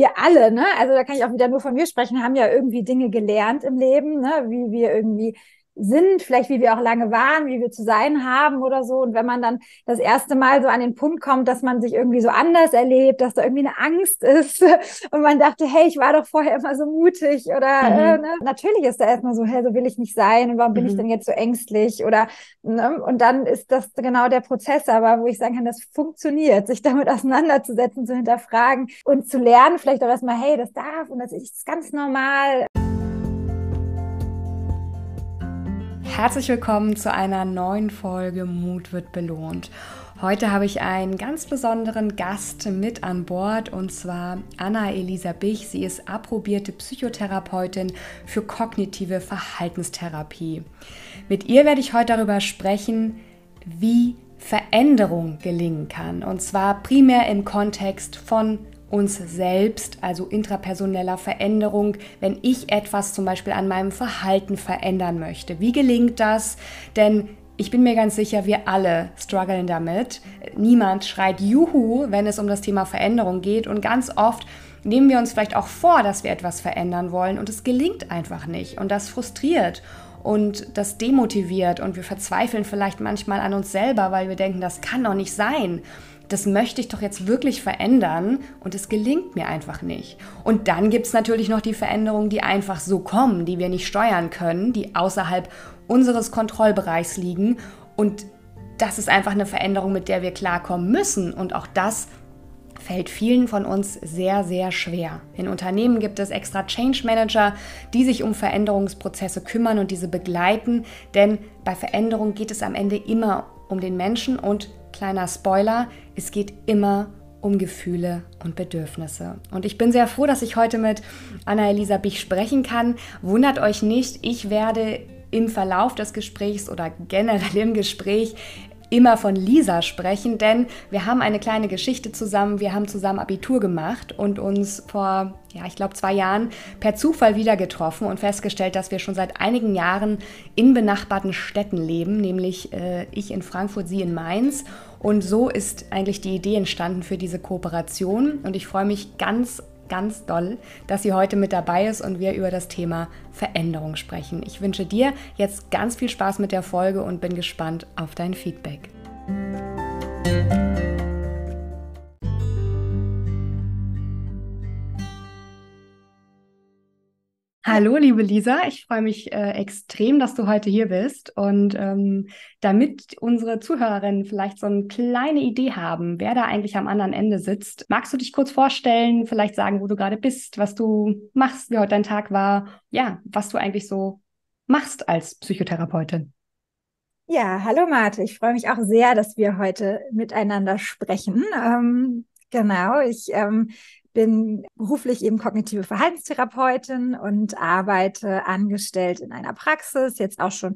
wir alle, ne? Also da kann ich auch wieder nur von mir sprechen, haben ja irgendwie Dinge gelernt im Leben, ne? Wie wir irgendwie sind, vielleicht wie wir auch lange waren, wie wir zu sein haben oder so. Und wenn man dann das erste Mal so an den Punkt kommt, dass man sich irgendwie so anders erlebt, dass da irgendwie eine Angst ist und man dachte, hey, ich war doch vorher immer so mutig oder mhm. äh, ne? natürlich ist da erstmal so, hey, so will ich nicht sein und warum bin mhm. ich denn jetzt so ängstlich oder ne? und dann ist das genau der Prozess, aber wo ich sagen kann, das funktioniert, sich damit auseinanderzusetzen, zu hinterfragen und zu lernen, vielleicht auch erstmal, hey, das darf und das ist ganz normal. Herzlich willkommen zu einer neuen Folge Mut wird belohnt. Heute habe ich einen ganz besonderen Gast mit an Bord und zwar Anna-Elisa Bich. Sie ist approbierte Psychotherapeutin für kognitive Verhaltenstherapie. Mit ihr werde ich heute darüber sprechen, wie Veränderung gelingen kann. Und zwar primär im Kontext von uns selbst, also intrapersoneller Veränderung, wenn ich etwas zum Beispiel an meinem Verhalten verändern möchte. Wie gelingt das? Denn ich bin mir ganz sicher, wir alle strugglen damit. Niemand schreit Juhu, wenn es um das Thema Veränderung geht. Und ganz oft nehmen wir uns vielleicht auch vor, dass wir etwas verändern wollen und es gelingt einfach nicht. Und das frustriert und das demotiviert und wir verzweifeln vielleicht manchmal an uns selber, weil wir denken, das kann doch nicht sein das möchte ich doch jetzt wirklich verändern und es gelingt mir einfach nicht. Und dann gibt es natürlich noch die Veränderungen, die einfach so kommen, die wir nicht steuern können, die außerhalb unseres Kontrollbereichs liegen. Und das ist einfach eine Veränderung, mit der wir klarkommen müssen. Und auch das fällt vielen von uns sehr, sehr schwer. In Unternehmen gibt es extra Change Manager, die sich um Veränderungsprozesse kümmern und diese begleiten, denn bei Veränderung geht es am Ende immer um den Menschen und kleiner Spoiler, es geht immer um Gefühle und Bedürfnisse. Und ich bin sehr froh, dass ich heute mit Anna-Elisa Bich sprechen kann. Wundert euch nicht, ich werde im Verlauf des Gesprächs oder generell im Gespräch immer von Lisa sprechen, denn wir haben eine kleine Geschichte zusammen. Wir haben zusammen Abitur gemacht und uns vor, ja, ich glaube, zwei Jahren per Zufall wieder getroffen und festgestellt, dass wir schon seit einigen Jahren in benachbarten Städten leben, nämlich äh, ich in Frankfurt, sie in Mainz. Und so ist eigentlich die Idee entstanden für diese Kooperation. Und ich freue mich ganz ganz doll, dass sie heute mit dabei ist und wir über das Thema Veränderung sprechen. Ich wünsche dir jetzt ganz viel Spaß mit der Folge und bin gespannt auf dein Feedback. Hallo, liebe Lisa, ich freue mich äh, extrem, dass du heute hier bist. Und ähm, damit unsere Zuhörerinnen vielleicht so eine kleine Idee haben, wer da eigentlich am anderen Ende sitzt, magst du dich kurz vorstellen, vielleicht sagen, wo du gerade bist, was du machst, wie heute dein Tag war, ja, was du eigentlich so machst als Psychotherapeutin? Ja, hallo Marte, ich freue mich auch sehr, dass wir heute miteinander sprechen. Ähm, genau, ich ähm, bin beruflich eben kognitive Verhaltenstherapeutin und arbeite angestellt in einer Praxis, jetzt auch schon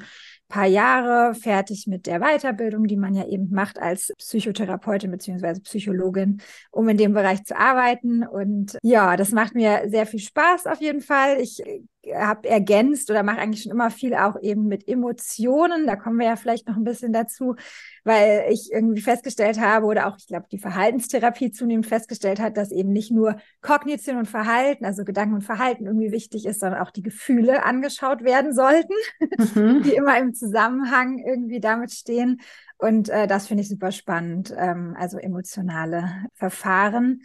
paar Jahre fertig mit der Weiterbildung, die man ja eben macht als Psychotherapeutin beziehungsweise Psychologin, um in dem Bereich zu arbeiten. Und ja, das macht mir sehr viel Spaß auf jeden Fall. Ich habe ergänzt oder mache eigentlich schon immer viel auch eben mit Emotionen. Da kommen wir ja vielleicht noch ein bisschen dazu, weil ich irgendwie festgestellt habe oder auch, ich glaube, die Verhaltenstherapie zunehmend festgestellt hat, dass eben nicht nur Kognition und Verhalten, also Gedanken und Verhalten irgendwie wichtig ist, sondern auch die Gefühle angeschaut werden sollten, mhm. die immer im Zusammenhang irgendwie damit stehen. Und äh, das finde ich super spannend, ähm, also emotionale Verfahren.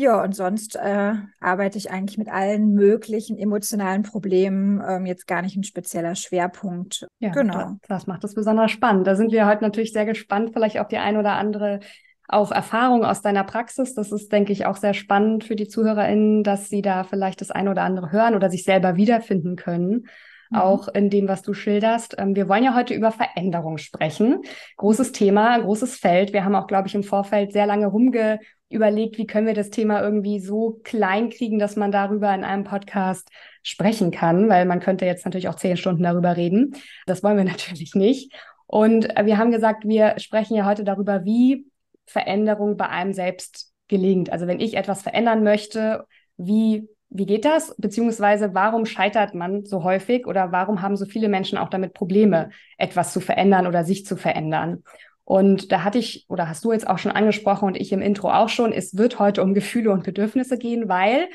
Ja, und sonst äh, arbeite ich eigentlich mit allen möglichen emotionalen Problemen. Ähm, jetzt gar nicht ein spezieller Schwerpunkt. Ja, genau. Das, das macht es besonders spannend. Da sind wir heute natürlich sehr gespannt, vielleicht auf die ein oder andere auch Erfahrung aus deiner Praxis. Das ist, denke ich, auch sehr spannend für die ZuhörerInnen, dass sie da vielleicht das ein oder andere hören oder sich selber wiederfinden können. Mhm. Auch in dem, was du schilderst. Ähm, wir wollen ja heute über Veränderung sprechen. Großes Thema, großes Feld. Wir haben auch, glaube ich, im Vorfeld sehr lange rumge überlegt, wie können wir das Thema irgendwie so klein kriegen, dass man darüber in einem Podcast sprechen kann, weil man könnte jetzt natürlich auch zehn Stunden darüber reden. Das wollen wir natürlich nicht. Und äh, wir haben gesagt, wir sprechen ja heute darüber, wie Veränderung bei einem selbst gelingt. Also wenn ich etwas verändern möchte, wie, wie geht das? Beziehungsweise warum scheitert man so häufig oder warum haben so viele Menschen auch damit Probleme, etwas zu verändern oder sich zu verändern? Und da hatte ich, oder hast du jetzt auch schon angesprochen und ich im Intro auch schon, es wird heute um Gefühle und Bedürfnisse gehen, weil,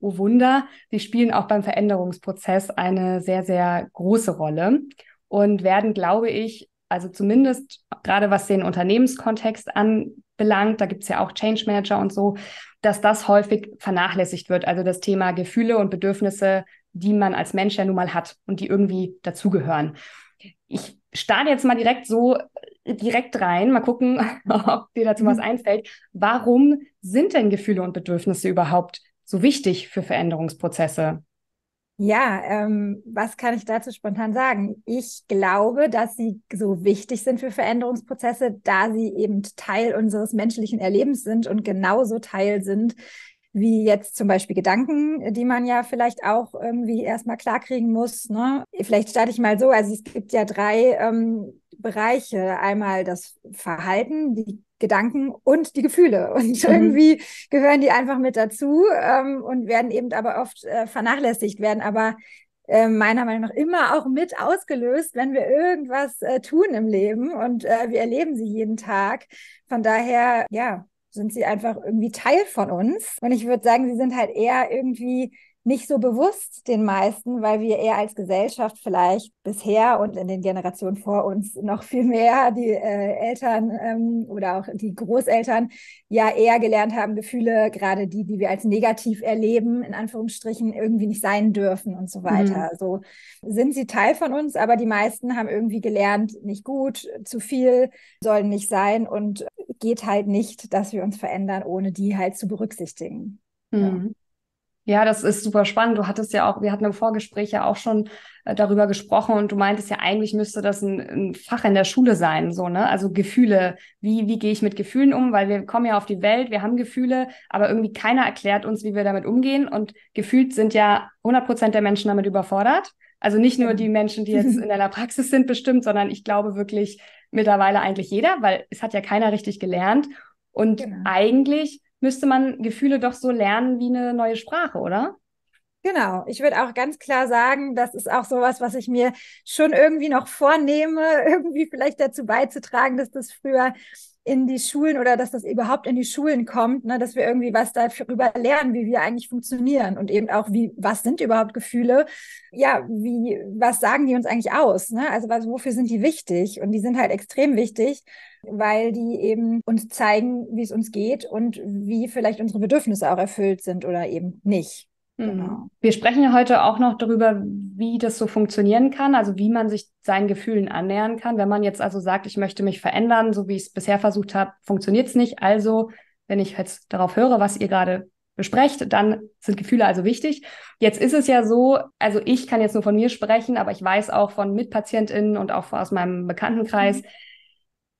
oh Wunder, sie spielen auch beim Veränderungsprozess eine sehr, sehr große Rolle und werden, glaube ich, also zumindest gerade was den Unternehmenskontext anbelangt, da gibt es ja auch Change Manager und so, dass das häufig vernachlässigt wird. Also das Thema Gefühle und Bedürfnisse, die man als Mensch ja nun mal hat und die irgendwie dazugehören. Ich starte jetzt mal direkt so direkt rein, mal gucken, ob dir dazu was mhm. einfällt. Warum sind denn Gefühle und Bedürfnisse überhaupt so wichtig für Veränderungsprozesse? Ja, ähm, was kann ich dazu spontan sagen? Ich glaube, dass sie so wichtig sind für Veränderungsprozesse, da sie eben Teil unseres menschlichen Erlebens sind und genauso Teil sind wie jetzt zum Beispiel Gedanken, die man ja vielleicht auch irgendwie erstmal klarkriegen muss. Ne? Vielleicht starte ich mal so, also es gibt ja drei ähm, Bereiche. Einmal das Verhalten, die Gedanken und die Gefühle. Und mhm. irgendwie gehören die einfach mit dazu ähm, und werden eben aber oft äh, vernachlässigt, werden aber äh, meiner Meinung nach immer auch mit ausgelöst, wenn wir irgendwas äh, tun im Leben und äh, wir erleben sie jeden Tag. Von daher, ja, sind sie einfach irgendwie Teil von uns. Und ich würde sagen, sie sind halt eher irgendwie nicht so bewusst den meisten, weil wir eher als Gesellschaft vielleicht bisher und in den Generationen vor uns noch viel mehr die äh, Eltern ähm, oder auch die Großeltern ja eher gelernt haben, Gefühle, gerade die, die wir als negativ erleben, in Anführungsstrichen irgendwie nicht sein dürfen und so weiter. Mhm. So sind sie Teil von uns, aber die meisten haben irgendwie gelernt, nicht gut, zu viel sollen nicht sein und geht halt nicht, dass wir uns verändern, ohne die halt zu berücksichtigen. Mhm. Ja. Ja, das ist super spannend. Du hattest ja auch, wir hatten im Vorgespräch ja auch schon äh, darüber gesprochen und du meintest ja, eigentlich müsste das ein, ein, Fach in der Schule sein, so, ne? Also Gefühle. Wie, wie gehe ich mit Gefühlen um? Weil wir kommen ja auf die Welt, wir haben Gefühle, aber irgendwie keiner erklärt uns, wie wir damit umgehen. Und gefühlt sind ja 100 Prozent der Menschen damit überfordert. Also nicht nur die Menschen, die jetzt in der Praxis sind, bestimmt, sondern ich glaube wirklich mittlerweile eigentlich jeder, weil es hat ja keiner richtig gelernt. Und genau. eigentlich müsste man Gefühle doch so lernen wie eine neue Sprache, oder? Genau, ich würde auch ganz klar sagen, das ist auch sowas, was ich mir schon irgendwie noch vornehme, irgendwie vielleicht dazu beizutragen, dass das früher in die Schulen oder dass das überhaupt in die Schulen kommt, ne, dass wir irgendwie was darüber lernen, wie wir eigentlich funktionieren und eben auch, wie, was sind überhaupt Gefühle? Ja, wie, was sagen die uns eigentlich aus? Ne? Also was, wofür sind die wichtig? Und die sind halt extrem wichtig, weil die eben uns zeigen, wie es uns geht und wie vielleicht unsere Bedürfnisse auch erfüllt sind oder eben nicht. Genau. Mhm. Wir sprechen ja heute auch noch darüber, wie das so funktionieren kann, also wie man sich seinen Gefühlen annähern kann. Wenn man jetzt also sagt, ich möchte mich verändern, so wie ich es bisher versucht habe, funktioniert es nicht. Also, wenn ich jetzt darauf höre, was ihr gerade besprecht, dann sind Gefühle also wichtig. Jetzt ist es ja so, also ich kann jetzt nur von mir sprechen, aber ich weiß auch von MitpatientInnen und auch aus meinem Bekanntenkreis, mhm.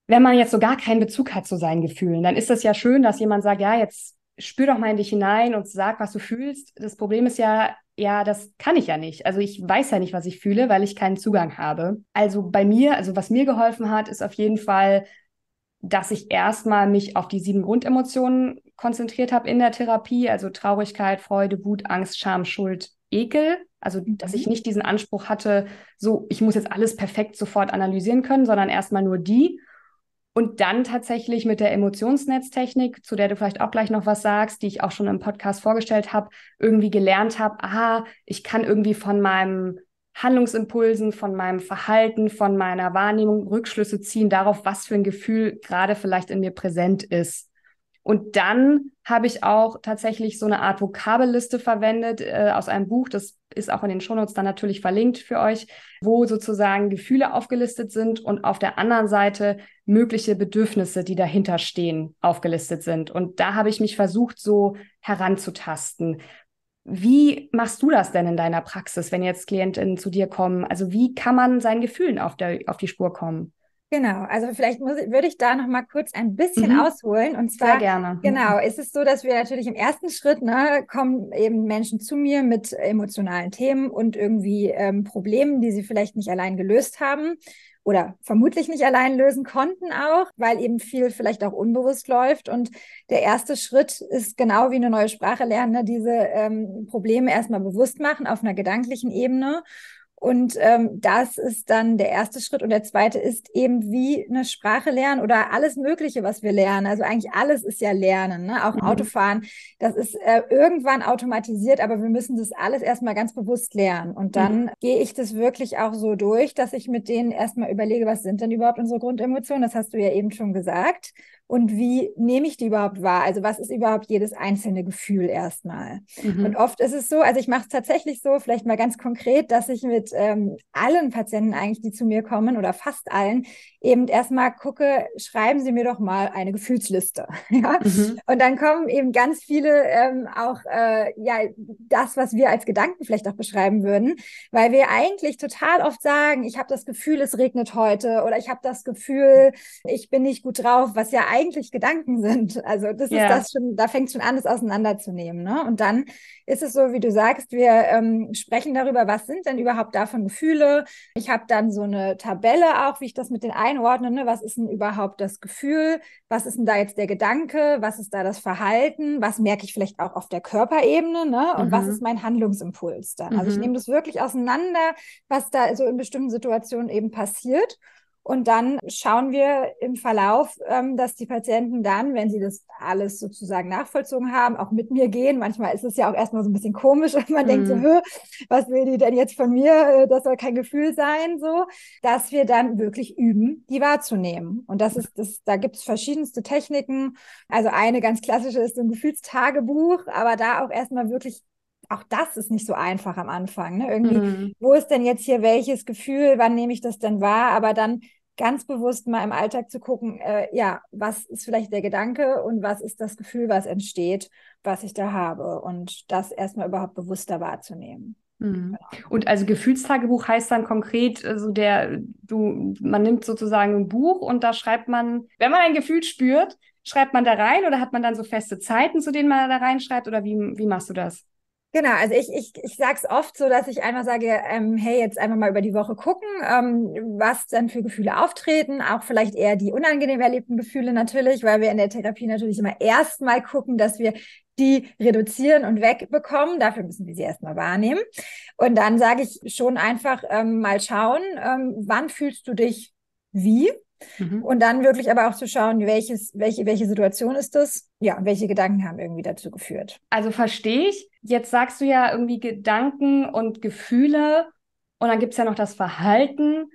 wenn man jetzt so gar keinen Bezug hat zu seinen Gefühlen, dann ist es ja schön, dass jemand sagt, ja, jetzt spür doch mal in dich hinein und sag, was du fühlst. Das Problem ist ja, ja, das kann ich ja nicht. Also ich weiß ja nicht, was ich fühle, weil ich keinen Zugang habe. Also bei mir, also was mir geholfen hat, ist auf jeden Fall, dass ich erstmal mich auf die sieben Grundemotionen konzentriert habe in der Therapie, also Traurigkeit, Freude, Wut, Angst, Scham, Schuld, Ekel. Also, dass ich mhm. nicht diesen Anspruch hatte, so, ich muss jetzt alles perfekt sofort analysieren können, sondern erstmal nur die. Und dann tatsächlich mit der Emotionsnetztechnik, zu der du vielleicht auch gleich noch was sagst, die ich auch schon im Podcast vorgestellt habe, irgendwie gelernt habe, aha, ich kann irgendwie von meinem Handlungsimpulsen, von meinem Verhalten, von meiner Wahrnehmung Rückschlüsse ziehen darauf, was für ein Gefühl gerade vielleicht in mir präsent ist. Und dann habe ich auch tatsächlich so eine Art Vokabelliste verwendet äh, aus einem Buch, das ist auch in den Shownotes dann natürlich verlinkt für euch, wo sozusagen Gefühle aufgelistet sind und auf der anderen Seite mögliche Bedürfnisse, die dahinter stehen, aufgelistet sind. Und da habe ich mich versucht, so heranzutasten. Wie machst du das denn in deiner Praxis, wenn jetzt KlientInnen zu dir kommen? Also wie kann man seinen Gefühlen auf, der, auf die Spur kommen? Genau, also vielleicht muss, würde ich da noch mal kurz ein bisschen mhm. ausholen. Und zwar, Sehr gerne. genau, ist es so, dass wir natürlich im ersten Schritt, ne, kommen eben Menschen zu mir mit emotionalen Themen und irgendwie ähm, Problemen, die sie vielleicht nicht allein gelöst haben oder vermutlich nicht allein lösen konnten auch, weil eben viel vielleicht auch unbewusst läuft. Und der erste Schritt ist genau wie eine neue Sprache lernen, ne, diese ähm, Probleme erstmal bewusst machen auf einer gedanklichen Ebene Und ähm, das ist dann der erste Schritt. Und der zweite ist eben, wie eine Sprache lernen oder alles Mögliche, was wir lernen. Also eigentlich alles ist ja Lernen, ne? auch mhm. Autofahren. Das ist äh, irgendwann automatisiert, aber wir müssen das alles erstmal ganz bewusst lernen. Und dann mhm. gehe ich das wirklich auch so durch, dass ich mit denen erstmal überlege, was sind denn überhaupt unsere Grundemotionen? Das hast du ja eben schon gesagt und wie nehme ich die überhaupt wahr? Also was ist überhaupt jedes einzelne Gefühl erstmal? Mhm. Und oft ist es so, also ich mache es tatsächlich so, vielleicht mal ganz konkret, dass ich mit ähm, allen Patienten eigentlich, die zu mir kommen oder fast allen, eben erstmal gucke, schreiben Sie mir doch mal eine Gefühlsliste. ja? Mhm. Und dann kommen eben ganz viele ähm, auch, äh, ja, das, was wir als Gedanken vielleicht auch beschreiben würden, weil wir eigentlich total oft sagen, ich habe das Gefühl, es regnet heute oder ich habe das Gefühl, ich bin nicht gut drauf, was ja eigentlich Gedanken sind. Also das ja. ist das schon, da fängt schon an, das auseinanderzunehmen. Ne? Und dann ist es so, wie du sagst, wir ähm, sprechen darüber, was sind denn überhaupt davon Gefühle. Ich habe dann so eine Tabelle auch, wie ich das mit den einordne. Ne? Was ist denn überhaupt das Gefühl? Was ist denn da jetzt der Gedanke? Was ist da das Verhalten? Was merke ich vielleicht auch auf der Körperebene? Ne? Und mhm. was ist mein Handlungsimpuls dann? Also ich mhm. nehme das wirklich auseinander, was da so in bestimmten Situationen eben passiert. Und dann schauen wir im Verlauf, ähm, dass die Patienten dann, wenn sie das alles sozusagen nachvollzogen haben, auch mit mir gehen. Manchmal ist es ja auch erstmal so ein bisschen komisch, wenn man mm. denkt so, mhm. was will die denn jetzt von mir? Äh, das soll kein Gefühl sein, so, dass wir dann wirklich üben, die wahrzunehmen. Und das ist, das, da gibt es verschiedenste Techniken. Also eine ganz klassische ist so ein Gefühlstagebuch, aber da auch erstmal wirklich auch das ist nicht so einfach am Anfang. Ne? Irgendwie, mhm. wo ist denn jetzt hier welches Gefühl, wann nehme ich das denn wahr? Aber dann ganz bewusst mal im Alltag zu gucken, äh, ja, was ist vielleicht der Gedanke und was ist das Gefühl, was entsteht, was ich da habe und das erstmal überhaupt bewusster wahrzunehmen. Mhm. Genau. Und also Gefühlstagebuch heißt dann konkret, also der, du, man nimmt sozusagen ein Buch und da schreibt man, wenn man ein Gefühl spürt, schreibt man da rein oder hat man dann so feste Zeiten, zu denen man da reinschreibt oder wie, wie machst du das? Genau, also ich, ich, ich sage es oft so, dass ich einfach sage, ähm, hey, jetzt einfach mal über die Woche gucken, ähm, was dann für Gefühle auftreten, auch vielleicht eher die unangenehm erlebten Gefühle natürlich, weil wir in der Therapie natürlich immer erstmal gucken, dass wir die reduzieren und wegbekommen. Dafür müssen wir sie erstmal wahrnehmen. Und dann sage ich schon einfach ähm, mal schauen, ähm, wann fühlst du dich wie? Mhm. Und dann wirklich aber auch zu schauen, welches, welche, welche Situation ist das? Ja, welche Gedanken haben irgendwie dazu geführt? Also verstehe ich. Jetzt sagst du ja irgendwie Gedanken und Gefühle und dann gibt es ja noch das Verhalten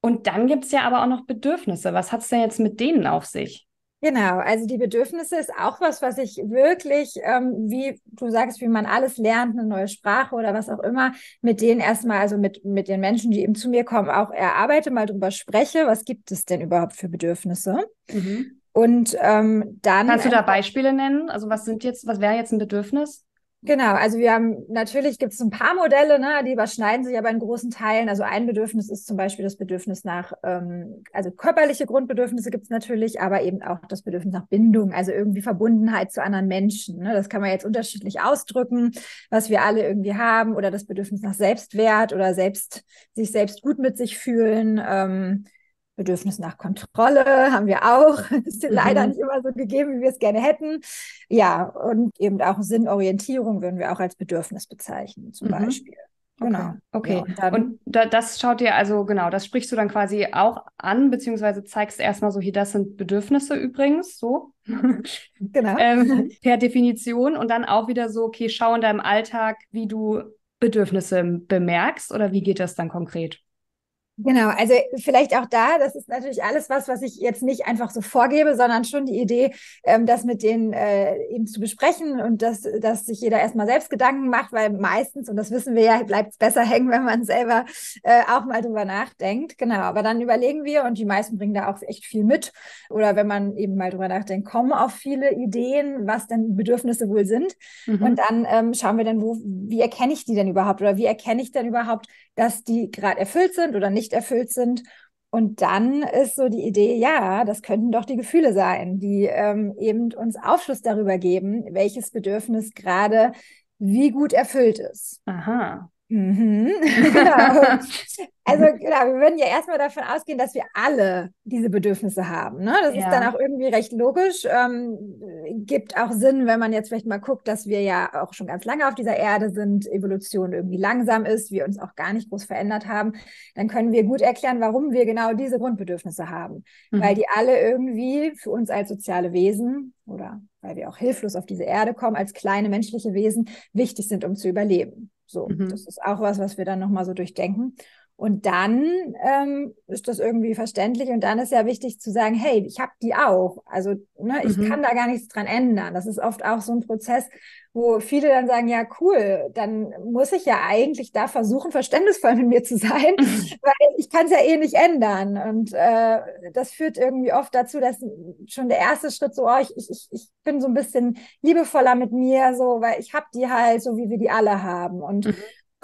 und dann gibt es ja aber auch noch Bedürfnisse. Was hat es denn jetzt mit denen auf sich? Genau, also die Bedürfnisse ist auch was, was ich wirklich, ähm, wie du sagst, wie man alles lernt, eine neue Sprache oder was auch immer, mit denen erstmal, also mit, mit den Menschen, die eben zu mir kommen, auch erarbeite, mal drüber spreche, was gibt es denn überhaupt für Bedürfnisse? Mhm. Und ähm, dann. Kannst du da Beispiele nennen? Also was sind jetzt, was wäre jetzt ein Bedürfnis? Genau, also wir haben natürlich gibt es ein paar Modelle, ne, die überschneiden sich aber in großen Teilen. Also ein Bedürfnis ist zum Beispiel das Bedürfnis nach, ähm, also körperliche Grundbedürfnisse gibt es natürlich, aber eben auch das Bedürfnis nach Bindung, also irgendwie Verbundenheit zu anderen Menschen. Ne? Das kann man jetzt unterschiedlich ausdrücken, was wir alle irgendwie haben, oder das Bedürfnis nach Selbstwert oder selbst sich selbst gut mit sich fühlen. Ähm, Bedürfnis nach Kontrolle haben wir auch. Ist mhm. leider nicht immer so gegeben, wie wir es gerne hätten. Ja, und eben auch Sinnorientierung würden wir auch als Bedürfnis bezeichnen, zum mhm. Beispiel. Genau. Okay. Ja, und, und da, das schaut dir also, genau, das sprichst du dann quasi auch an, beziehungsweise zeigst erstmal so, hier, das sind Bedürfnisse übrigens, so. genau. ähm, per Definition. Und dann auch wieder so, okay, schau in deinem Alltag, wie du Bedürfnisse bemerkst oder wie geht das dann konkret? Genau, also vielleicht auch da, das ist natürlich alles was, was ich jetzt nicht einfach so vorgebe, sondern schon die Idee, ähm, das mit denen äh, eben zu besprechen und dass, dass sich jeder erstmal selbst Gedanken macht, weil meistens, und das wissen wir ja, bleibt es besser hängen, wenn man selber äh, auch mal drüber nachdenkt. Genau, aber dann überlegen wir und die meisten bringen da auch echt viel mit. Oder wenn man eben mal drüber nachdenkt, kommen auf viele Ideen, was denn Bedürfnisse wohl sind. Mhm. Und dann ähm, schauen wir dann, wo, wie erkenne ich die denn überhaupt oder wie erkenne ich denn überhaupt, dass die gerade erfüllt sind oder nicht erfüllt sind. Und dann ist so die Idee, ja, das könnten doch die Gefühle sein, die ähm, eben uns Aufschluss darüber geben, welches Bedürfnis gerade wie gut erfüllt ist. Aha. Mhm. genau. Also genau, wir würden ja erstmal davon ausgehen, dass wir alle diese Bedürfnisse haben. Ne? Das ja. ist dann auch irgendwie recht logisch. Ähm, gibt auch Sinn, wenn man jetzt vielleicht mal guckt, dass wir ja auch schon ganz lange auf dieser Erde sind, Evolution irgendwie langsam ist, wir uns auch gar nicht groß verändert haben, dann können wir gut erklären, warum wir genau diese Grundbedürfnisse haben. Mhm. Weil die alle irgendwie für uns als soziale Wesen oder weil wir auch hilflos auf diese Erde kommen, als kleine menschliche Wesen wichtig sind, um zu überleben. So, mhm. das ist auch was, was wir dann nochmal so durchdenken. Und dann ähm, ist das irgendwie verständlich und dann ist ja wichtig zu sagen, hey, ich habe die auch. Also ne, ich mhm. kann da gar nichts dran ändern. Das ist oft auch so ein Prozess, wo viele dann sagen, ja, cool, dann muss ich ja eigentlich da versuchen, verständnisvoll mit mir zu sein, weil ich kann es ja eh nicht ändern. Und äh, das führt irgendwie oft dazu, dass schon der erste Schritt so, oh, ich, ich, ich bin so ein bisschen liebevoller mit mir, so, weil ich habe die halt so, wie wir die alle haben. Und mhm.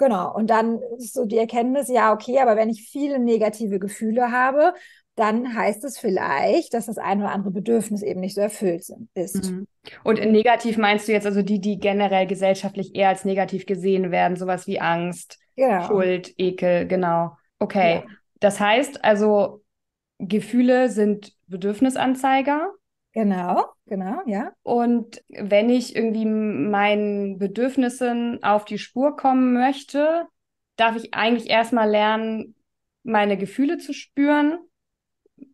Genau, und dann ist so die Erkenntnis, ja, okay, aber wenn ich viele negative Gefühle habe, dann heißt es vielleicht, dass das ein oder andere Bedürfnis eben nicht so erfüllt ist. Mhm. Und negativ meinst du jetzt also die, die generell gesellschaftlich eher als negativ gesehen werden, sowas wie Angst, genau. Schuld, Ekel, genau. Okay. Ja. Das heißt also, Gefühle sind Bedürfnisanzeiger Genau, genau, ja. Und wenn ich irgendwie meinen Bedürfnissen auf die Spur kommen möchte, darf ich eigentlich erstmal lernen, meine Gefühle zu spüren,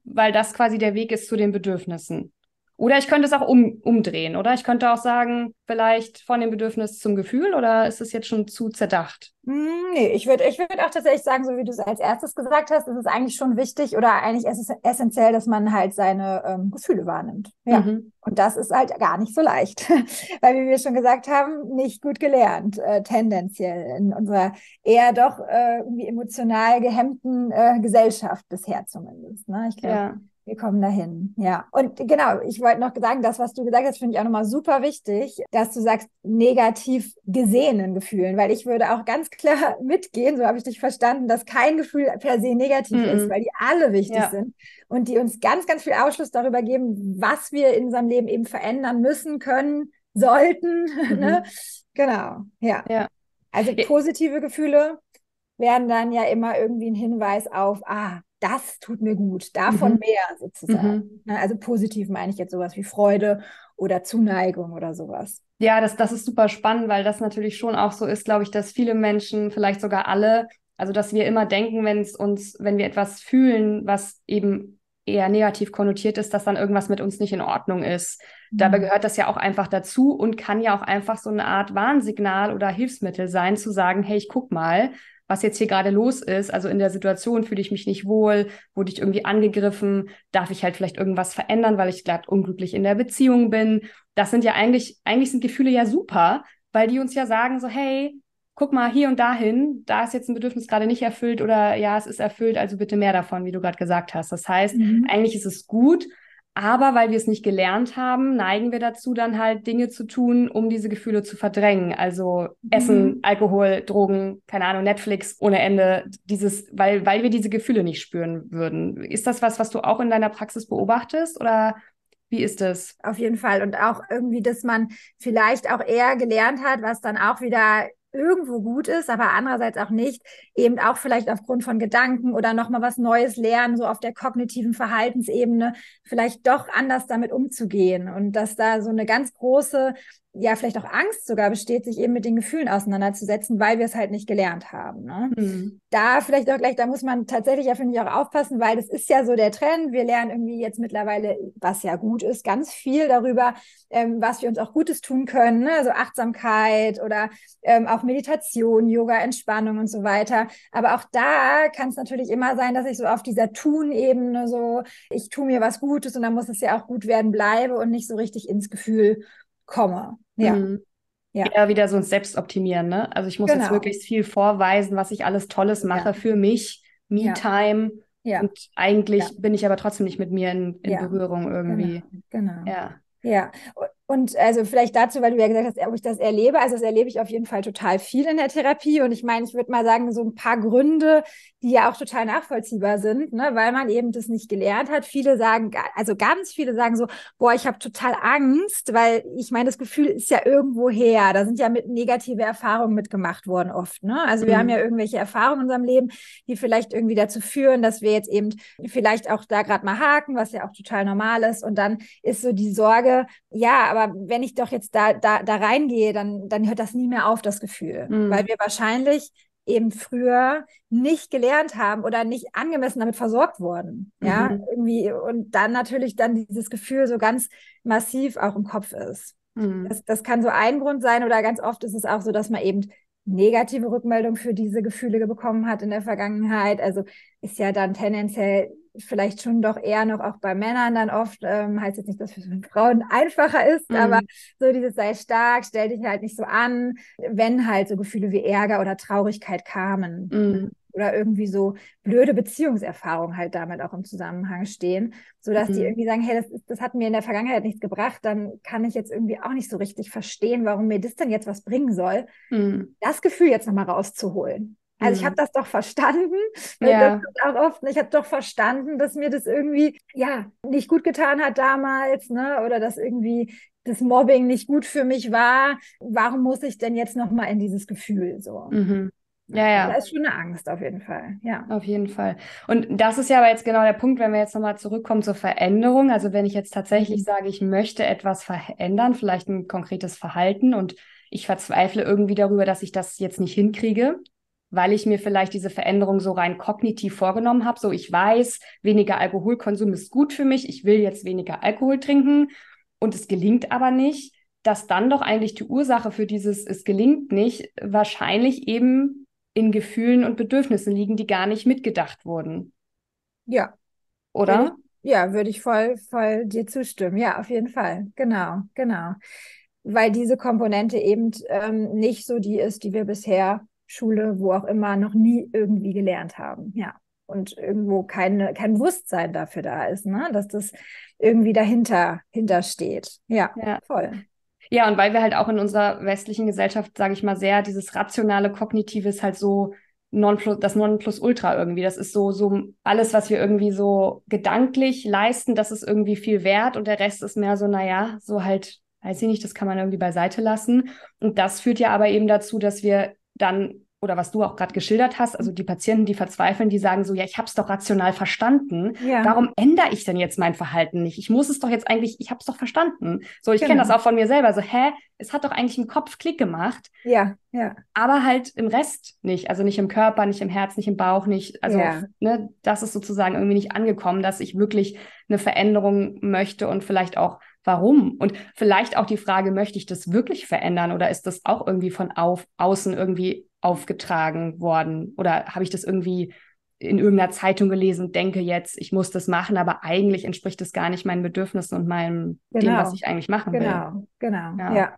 weil das quasi der Weg ist zu den Bedürfnissen. Oder ich könnte es auch um, umdrehen, oder? Ich könnte auch sagen, vielleicht von dem Bedürfnis zum Gefühl, oder ist es jetzt schon zu zerdacht? Hm, nee, ich würde ich würd auch tatsächlich sagen, so wie du es als erstes gesagt hast, ist es eigentlich schon wichtig oder eigentlich ist es essentiell, dass man halt seine ähm, Gefühle wahrnimmt. Ja. Mhm. Und das ist halt gar nicht so leicht, weil, wie wir schon gesagt haben, nicht gut gelernt, äh, tendenziell in unserer eher doch äh, irgendwie emotional gehemmten äh, Gesellschaft bisher zumindest. Ne? Ich glaube, ja wir kommen dahin, ja. Und genau, ich wollte noch sagen, das, was du gesagt hast, finde ich auch nochmal super wichtig, dass du sagst, negativ gesehenen Gefühlen, weil ich würde auch ganz klar mitgehen, so habe ich dich verstanden, dass kein Gefühl per se negativ mm -mm. ist, weil die alle wichtig ja. sind und die uns ganz, ganz viel Ausschluss darüber geben, was wir in unserem Leben eben verändern müssen, können, sollten. Mhm. ne? Genau, ja. ja. Also positive Gefühle werden dann ja immer irgendwie ein Hinweis auf, ah, das tut mir gut, davon mhm. mehr sozusagen. Mhm. Ne, also positiv meine ich jetzt sowas wie Freude oder Zuneigung oder sowas. Ja, das, das ist super spannend, weil das natürlich schon auch so ist, glaube ich, dass viele Menschen, vielleicht sogar alle, also dass wir immer denken, wenn es uns, wenn wir etwas fühlen, was eben eher negativ konnotiert ist, dass dann irgendwas mit uns nicht in Ordnung ist. Mhm. Dabei gehört das ja auch einfach dazu und kann ja auch einfach so eine Art Warnsignal oder Hilfsmittel sein, zu sagen, hey, ich guck mal, was jetzt hier gerade los ist. Also in der Situation fühle ich mich nicht wohl, wurde ich irgendwie angegriffen, darf ich halt vielleicht irgendwas verändern, weil ich gerade unglücklich in der Beziehung bin. Das sind ja eigentlich, eigentlich sind Gefühle ja super, weil die uns ja sagen so, hey, guck mal hier und dahin, da ist jetzt ein Bedürfnis gerade nicht erfüllt oder ja, es ist erfüllt, also bitte mehr davon, wie du gerade gesagt hast. Das heißt, mhm. eigentlich ist es gut, aber weil wir es nicht gelernt haben, neigen wir dazu, dann halt Dinge zu tun, um diese Gefühle zu verdrängen. Also mhm. Essen, Alkohol, Drogen, keine Ahnung, Netflix ohne Ende. Dieses, weil, weil wir diese Gefühle nicht spüren würden. Ist das was, was du auch in deiner Praxis beobachtest oder wie ist das? Auf jeden Fall. Und auch irgendwie, dass man vielleicht auch eher gelernt hat, was dann auch wieder irgendwo gut ist, aber andererseits auch nicht, eben auch vielleicht aufgrund von Gedanken oder nochmal was Neues lernen, so auf der kognitiven Verhaltensebene, vielleicht doch anders damit umzugehen. Und dass da so eine ganz große ja vielleicht auch Angst sogar besteht, sich eben mit den Gefühlen auseinanderzusetzen, weil wir es halt nicht gelernt haben. Ne? Mhm. Da vielleicht auch gleich, da muss man tatsächlich ja, finde ich, auch aufpassen, weil das ist ja so der Trend. Wir lernen irgendwie jetzt mittlerweile, was ja gut ist, ganz viel darüber, ähm, was wir uns auch Gutes tun können, ne? also Achtsamkeit oder ähm, auch Meditation, Yoga, Entspannung und so weiter. Aber auch da kann es natürlich immer sein, dass ich so auf dieser Tun-Ebene so, ich tue mir was Gutes und dann muss es ja auch gut werden, bleibe und nicht so richtig ins Gefühl komme. Ja. Mhm. Ja. Eher wieder so ein Selbstoptimieren, ne? Also ich muss genau. jetzt wirklich viel vorweisen, was ich alles Tolles mache ja. für mich, Me-Time. Ja. Und eigentlich bin ich aber trotzdem nicht mit mir in, in Berührung irgendwie. Genau. genau. Ja. Ja. Und also vielleicht dazu, weil du ja gesagt hast, ob ich das erlebe. Also das erlebe ich auf jeden Fall total viel in der Therapie. Und ich meine, ich würde mal sagen, so ein paar Gründe, die ja auch total nachvollziehbar sind, ne, weil man eben das nicht gelernt hat. Viele sagen, also ganz viele sagen so, boah, ich habe total Angst, weil ich meine, das Gefühl ist ja irgendwo her. Da sind ja mit negative Erfahrungen mitgemacht worden oft. Ne? Also wir mhm. haben ja irgendwelche Erfahrungen in unserem Leben, die vielleicht irgendwie dazu führen, dass wir jetzt eben vielleicht auch da gerade mal haken, was ja auch total normal ist. Und dann ist so die Sorge, ja, aber wenn ich doch jetzt da, da, da reingehe, dann, dann hört das nie mehr auf, das Gefühl. Mhm. Weil wir wahrscheinlich eben früher nicht gelernt haben oder nicht angemessen damit versorgt wurden. Ja, mhm. irgendwie. Und dann natürlich dann dieses Gefühl so ganz massiv auch im Kopf ist. Mhm. Das, das kann so ein Grund sein oder ganz oft ist es auch so, dass man eben negative Rückmeldung für diese Gefühle bekommen hat in der Vergangenheit. Also ist ja dann tendenziell vielleicht schon doch eher noch auch bei Männern dann oft, ähm, heißt jetzt nicht, dass es für Frauen einfacher ist, mhm. aber so dieses sei stark, stell dich halt nicht so an, wenn halt so Gefühle wie Ärger oder Traurigkeit kamen. Mhm. Oder irgendwie so blöde Beziehungserfahrungen halt damit auch im Zusammenhang stehen, sodass mhm. die irgendwie sagen, hey, das, das hat mir in der Vergangenheit nichts gebracht, dann kann ich jetzt irgendwie auch nicht so richtig verstehen, warum mir das denn jetzt was bringen soll, mhm. das Gefühl jetzt nochmal rauszuholen. Also ich habe mhm. das doch verstanden. Ja. Das auch oft, ich habe doch verstanden, dass mir das irgendwie ja nicht gut getan hat damals, ne? Oder dass irgendwie das Mobbing nicht gut für mich war. Warum muss ich denn jetzt noch mal in dieses Gefühl so? Mhm. Ja, ja. Da ist schon eine Angst auf jeden Fall. Ja. Auf jeden Fall. Und das ist ja aber jetzt genau der Punkt, wenn wir jetzt nochmal zurückkommen zur Veränderung. Also wenn ich jetzt tatsächlich mhm. sage, ich möchte etwas verändern, vielleicht ein konkretes Verhalten und ich verzweifle irgendwie darüber, dass ich das jetzt nicht hinkriege, weil ich mir vielleicht diese Veränderung so rein kognitiv vorgenommen habe. So, ich weiß, weniger Alkoholkonsum ist gut für mich, ich will jetzt weniger Alkohol trinken und es gelingt aber nicht, dass dann doch eigentlich die Ursache für dieses es gelingt nicht wahrscheinlich eben in Gefühlen und Bedürfnissen liegen, die gar nicht mitgedacht wurden. Ja. Oder? Ja, würde ich voll, voll dir zustimmen. Ja, auf jeden Fall. Genau, genau. Weil diese Komponente eben ähm, nicht so die ist, die wir bisher Schule, wo auch immer, noch nie irgendwie gelernt haben. Ja. Und irgendwo keine, kein Bewusstsein dafür da ist, ne? dass das irgendwie dahinter hintersteht. Ja, ja, voll. Ja, und weil wir halt auch in unserer westlichen Gesellschaft, sage ich mal, sehr dieses rationale, kognitive ist halt so Nonplus, das Nonplusultra irgendwie. Das ist so, so alles, was wir irgendwie so gedanklich leisten, das ist irgendwie viel wert und der Rest ist mehr so, naja, so halt, weiß ich nicht, das kann man irgendwie beiseite lassen. Und das führt ja aber eben dazu, dass wir dann oder was du auch gerade geschildert hast, also die Patienten, die verzweifeln, die sagen so, ja, ich habe es doch rational verstanden. Ja. Warum ändere ich denn jetzt mein Verhalten nicht? Ich muss es doch jetzt eigentlich, ich habe es doch verstanden. So, ich genau. kenne das auch von mir selber. So, hä, es hat doch eigentlich im Kopf Klick gemacht. Ja, ja. Aber halt im Rest nicht. Also nicht im Körper, nicht im Herz, nicht im Bauch, nicht. Also, ja. ne, das ist sozusagen irgendwie nicht angekommen, dass ich wirklich eine Veränderung möchte und vielleicht auch warum? Und vielleicht auch die Frage, möchte ich das wirklich verändern oder ist das auch irgendwie von auf, außen irgendwie aufgetragen worden? Oder habe ich das irgendwie in irgendeiner Zeitung gelesen und denke jetzt, ich muss das machen, aber eigentlich entspricht es gar nicht meinen Bedürfnissen und meinem genau. dem, was ich eigentlich machen genau. will. Genau, genau, ja. ja.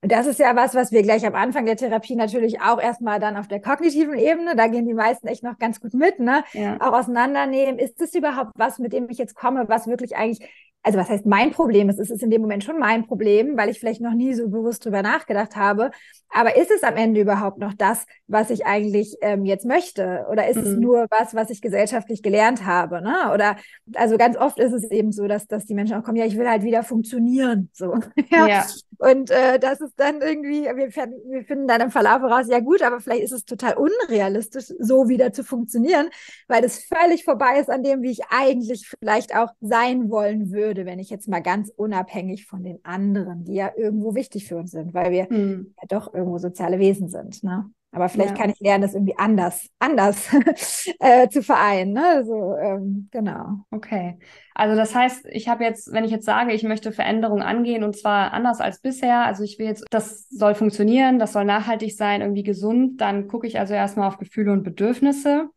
Und das ist ja was, was wir gleich am Anfang der Therapie natürlich auch erstmal dann auf der kognitiven Ebene, da gehen die meisten echt noch ganz gut mit, ne? Ja. Auch auseinandernehmen. Ist das überhaupt was, mit dem ich jetzt komme, was wirklich eigentlich also was heißt mein Problem ist, es ist in dem Moment schon mein Problem, weil ich vielleicht noch nie so bewusst drüber nachgedacht habe. Aber ist es am Ende überhaupt noch das, was ich eigentlich ähm, jetzt möchte? Oder ist mhm. es nur was, was ich gesellschaftlich gelernt habe? Ne? Oder also ganz oft ist es eben so, dass, dass die Menschen auch kommen, ja, ich will halt wieder funktionieren. So. ja. ja. Und äh, das ist dann irgendwie, wir, wir finden dann im Verlauf heraus, ja gut, aber vielleicht ist es total unrealistisch, so wieder zu funktionieren, weil das völlig vorbei ist an dem, wie ich eigentlich vielleicht auch sein wollen würde würde, wenn ich jetzt mal ganz unabhängig von den anderen, die ja irgendwo wichtig für uns sind, weil wir hm. ja doch irgendwo soziale Wesen sind. Ne? Aber vielleicht ja. kann ich lernen, das irgendwie anders, anders äh, zu vereinen. Ne? So, ähm, genau. Okay. Also das heißt, ich habe jetzt, wenn ich jetzt sage, ich möchte Veränderungen angehen und zwar anders als bisher, also ich will jetzt, das soll funktionieren, das soll nachhaltig sein, irgendwie gesund, dann gucke ich also erstmal auf Gefühle und Bedürfnisse.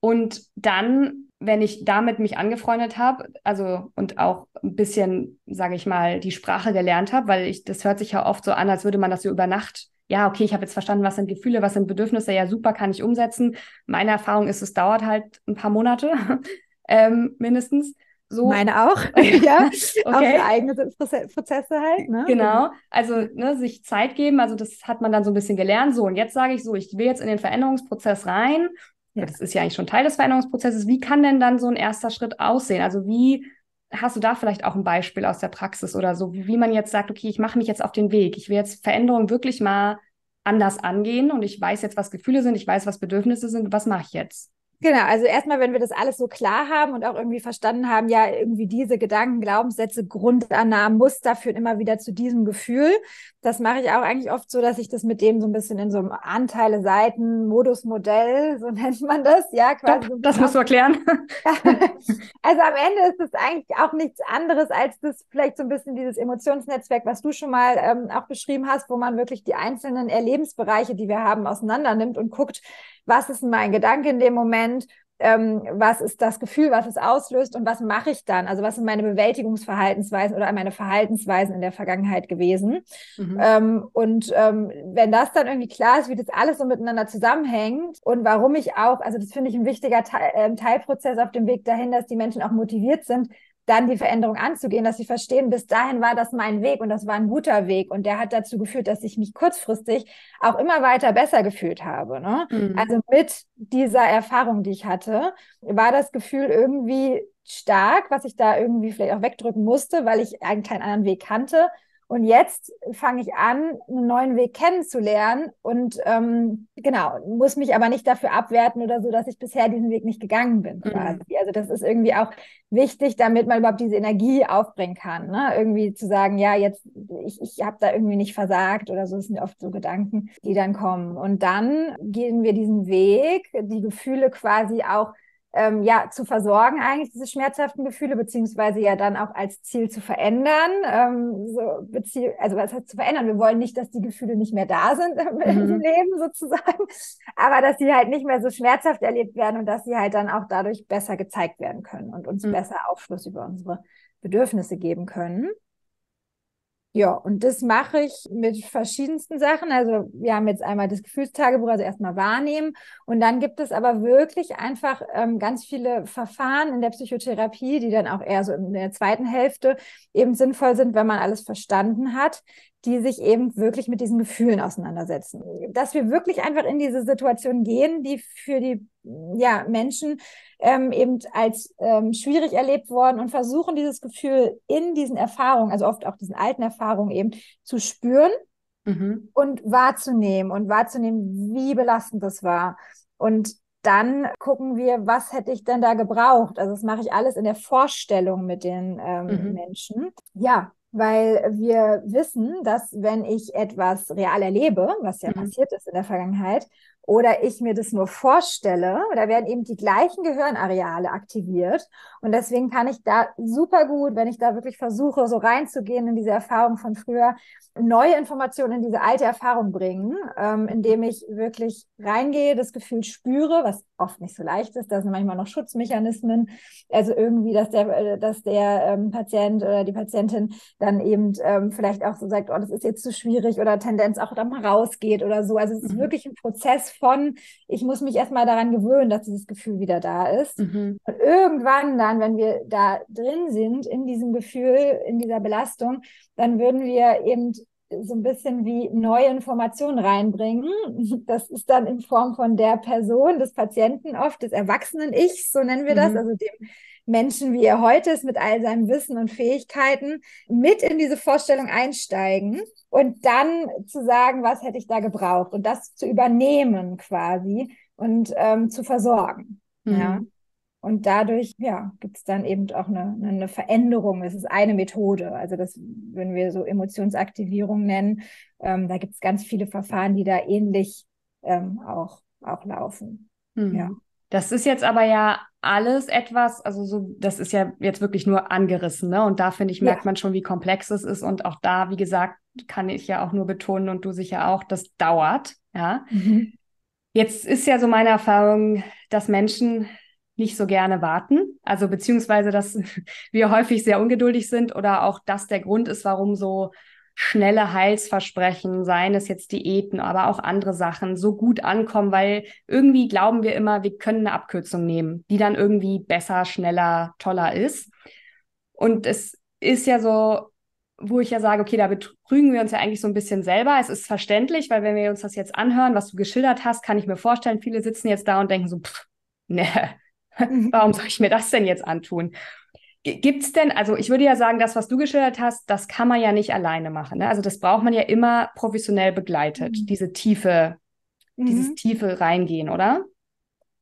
Und dann wenn ich damit mich angefreundet habe, also und auch ein bisschen, sage ich mal, die Sprache gelernt habe, weil ich, das hört sich ja oft so an, als würde man das so über Nacht, ja, okay, ich habe jetzt verstanden, was sind Gefühle, was sind Bedürfnisse, ja, super, kann ich umsetzen. Meine Erfahrung ist, es dauert halt ein paar Monate, ähm, mindestens. So. Meine auch, ja. okay. Auch eigene Prozesse halt. Ne? Genau, also ne, sich Zeit geben, also das hat man dann so ein bisschen gelernt. So, und jetzt sage ich so, ich will jetzt in den Veränderungsprozess rein. Ja. Das ist ja eigentlich schon Teil des Veränderungsprozesses. Wie kann denn dann so ein erster Schritt aussehen? Also wie hast du da vielleicht auch ein Beispiel aus der Praxis oder so, wie, man jetzt sagt, okay, ich mache mich jetzt auf den Weg, ich will jetzt Veränderungen wirklich mal anders angehen und ich weiß jetzt, was Gefühle sind, ich weiß, was Bedürfnisse sind, was mache ich jetzt? Genau, also erstmal, wenn wir das alles so klar haben und auch irgendwie verstanden haben, ja, irgendwie diese Gedanken, Glaubenssätze, Grundannahmen, Muster führen immer wieder zu diesem Gefühl. Das mache ich auch eigentlich oft so, dass ich das mit dem so ein bisschen in so einem Anteile, Seiten, Modusmodell, so nennt man das, ja, quasi. Stopp, das musst du erklären. also am Ende ist es eigentlich auch nichts anderes als das vielleicht so ein bisschen dieses Emotionsnetzwerk, was du schon mal ähm, auch beschrieben hast, wo man wirklich die einzelnen Erlebensbereiche, die wir haben, auseinander nimmt und guckt, was ist mein Gedanke in dem Moment, ähm, was ist das Gefühl, was es auslöst und was mache ich dann? Also was sind meine Bewältigungsverhaltensweisen oder meine Verhaltensweisen in der Vergangenheit gewesen? Mhm. Ähm, und ähm, wenn das dann irgendwie klar ist, wie das alles so miteinander zusammenhängt und warum ich auch, also das finde ich ein wichtiger Te äh, Teilprozess auf dem Weg dahin, dass die Menschen auch motiviert sind, dann die Veränderung anzugehen, dass sie verstehen, bis dahin war das mein Weg und das war ein guter Weg und der hat dazu geführt, dass ich mich kurzfristig auch immer weiter besser gefühlt habe. Ne? Mhm. Also mit dieser Erfahrung, die ich hatte, war das Gefühl irgendwie stark, was ich da irgendwie vielleicht auch wegdrücken musste, weil ich einen keinen anderen Weg kannte. Und jetzt fange ich an, einen neuen Weg kennenzulernen und ähm, genau, muss mich aber nicht dafür abwerten oder so, dass ich bisher diesen Weg nicht gegangen bin. Mhm. Also das ist irgendwie auch wichtig, damit man überhaupt diese Energie aufbringen kann. Ne? Irgendwie zu sagen, ja, jetzt, ich, ich habe da irgendwie nicht versagt oder so, das sind oft so Gedanken, die dann kommen. Und dann gehen wir diesen Weg, die Gefühle quasi auch ähm, ja, zu versorgen, eigentlich diese schmerzhaften Gefühle, beziehungsweise ja dann auch als Ziel zu verändern. Ähm, so, also was heißt zu verändern? Wir wollen nicht, dass die Gefühle nicht mehr da sind im mhm. Leben sozusagen, aber dass sie halt nicht mehr so schmerzhaft erlebt werden und dass sie halt dann auch dadurch besser gezeigt werden können und uns mhm. besser Aufschluss über unsere Bedürfnisse geben können. Ja, und das mache ich mit verschiedensten Sachen. Also wir haben jetzt einmal das Gefühlstagebuch, also erstmal wahrnehmen. Und dann gibt es aber wirklich einfach ähm, ganz viele Verfahren in der Psychotherapie, die dann auch eher so in der zweiten Hälfte eben sinnvoll sind, wenn man alles verstanden hat, die sich eben wirklich mit diesen Gefühlen auseinandersetzen. Dass wir wirklich einfach in diese Situation gehen, die für die ja, Menschen ähm, eben als ähm, schwierig erlebt worden und versuchen dieses Gefühl in diesen Erfahrungen, also oft auch diesen alten Erfahrungen eben zu spüren mhm. und wahrzunehmen und wahrzunehmen, wie belastend das war. Und dann gucken wir, was hätte ich denn da gebraucht? Also das mache ich alles in der Vorstellung mit den ähm, mhm. Menschen. Ja, weil wir wissen, dass wenn ich etwas real erlebe, was ja mhm. passiert ist in der Vergangenheit, oder ich mir das nur vorstelle, da werden eben die gleichen Gehirnareale aktiviert. Und deswegen kann ich da super gut, wenn ich da wirklich versuche, so reinzugehen in diese Erfahrung von früher, neue Informationen in diese alte Erfahrung bringen, ähm, indem ich wirklich reingehe, das Gefühl spüre, was oft nicht so leicht ist. Da sind manchmal noch Schutzmechanismen. Also irgendwie, dass der, äh, dass der ähm, Patient oder die Patientin dann eben ähm, vielleicht auch so sagt, oh, das ist jetzt zu schwierig oder Tendenz auch da mal rausgeht oder so. Also es ist mhm. wirklich ein Prozess von, ich muss mich erstmal daran gewöhnen, dass dieses Gefühl wieder da ist. Mhm. Und irgendwann dann, wenn wir da drin sind, in diesem Gefühl, in dieser Belastung, dann würden wir eben so ein bisschen wie neue Informationen reinbringen. Das ist dann in Form von der Person, des Patienten oft, des Erwachsenen-Ichs, so nennen wir das, mhm. also dem Menschen, wie er heute ist, mit all seinem Wissen und Fähigkeiten, mit in diese Vorstellung einsteigen und dann zu sagen, was hätte ich da gebraucht und das zu übernehmen quasi und ähm, zu versorgen. Mhm. Ja. Und dadurch, ja, gibt es dann eben auch eine, eine Veränderung. Es ist eine Methode. Also das würden wir so Emotionsaktivierung nennen. Ähm, da gibt es ganz viele Verfahren, die da ähnlich ähm, auch, auch laufen. Mhm. Ja. Das ist jetzt aber ja alles etwas, also so, das ist ja jetzt wirklich nur angerissen, ne? Und da finde ich, merkt ja. man schon, wie komplex es ist. Und auch da, wie gesagt, kann ich ja auch nur betonen und du sicher auch, das dauert, ja. Mhm. Jetzt ist ja so meine Erfahrung, dass Menschen nicht so gerne warten. Also beziehungsweise, dass wir häufig sehr ungeduldig sind oder auch das der Grund ist, warum so schnelle Heilsversprechen, seien es jetzt Diäten, aber auch andere Sachen, so gut ankommen, weil irgendwie glauben wir immer, wir können eine Abkürzung nehmen, die dann irgendwie besser, schneller, toller ist. Und es ist ja so, wo ich ja sage, okay, da betrügen wir uns ja eigentlich so ein bisschen selber. Es ist verständlich, weil wenn wir uns das jetzt anhören, was du geschildert hast, kann ich mir vorstellen, viele sitzen jetzt da und denken so, pff, ne, warum soll ich mir das denn jetzt antun? Gibt es denn, also ich würde ja sagen, das, was du geschildert hast, das kann man ja nicht alleine machen. Ne? Also das braucht man ja immer professionell begleitet, mhm. diese tiefe, mhm. dieses tiefe Reingehen, oder?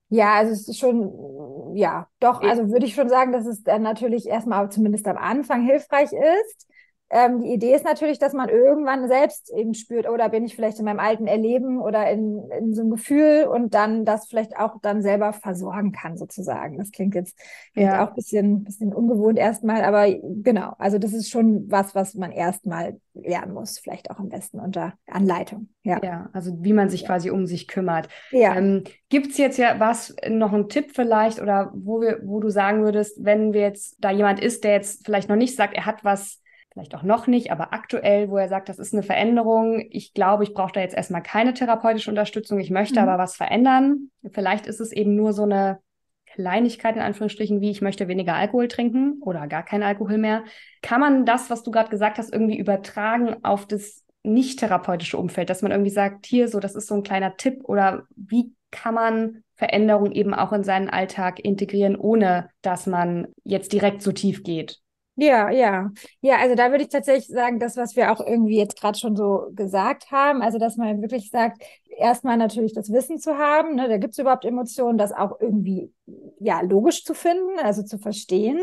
Ja, also es ist schon, ja, doch, also würde ich schon sagen, dass es dann natürlich erstmal zumindest am Anfang hilfreich ist. Ähm, die Idee ist natürlich, dass man irgendwann selbst eben spürt, oder oh, bin ich vielleicht in meinem alten Erleben oder in, in so einem Gefühl und dann das vielleicht auch dann selber versorgen kann, sozusagen. Das klingt jetzt ja. auch ein bisschen, bisschen ungewohnt erstmal, aber genau, also das ist schon was, was man erstmal lernen muss, vielleicht auch am besten unter Anleitung. Ja, ja also wie man sich quasi um sich kümmert. Ja. Ähm, Gibt es jetzt ja was, noch einen Tipp vielleicht, oder wo wir, wo du sagen würdest, wenn wir jetzt da jemand ist, der jetzt vielleicht noch nicht sagt, er hat was vielleicht auch noch nicht, aber aktuell, wo er sagt, das ist eine Veränderung. Ich glaube, ich brauche da jetzt erstmal keine therapeutische Unterstützung. Ich möchte mhm. aber was verändern. Vielleicht ist es eben nur so eine Kleinigkeit in Anführungsstrichen, wie ich möchte weniger Alkohol trinken oder gar kein Alkohol mehr. Kann man das, was du gerade gesagt hast, irgendwie übertragen auf das nicht therapeutische Umfeld, dass man irgendwie sagt, hier so, das ist so ein kleiner Tipp oder wie kann man Veränderung eben auch in seinen Alltag integrieren, ohne dass man jetzt direkt so tief geht? Ja, ja. Ja, also da würde ich tatsächlich sagen, das, was wir auch irgendwie jetzt gerade schon so gesagt haben, also dass man wirklich sagt, erstmal natürlich das Wissen zu haben, ne, da gibt es überhaupt Emotionen, das auch irgendwie ja logisch zu finden, also zu verstehen.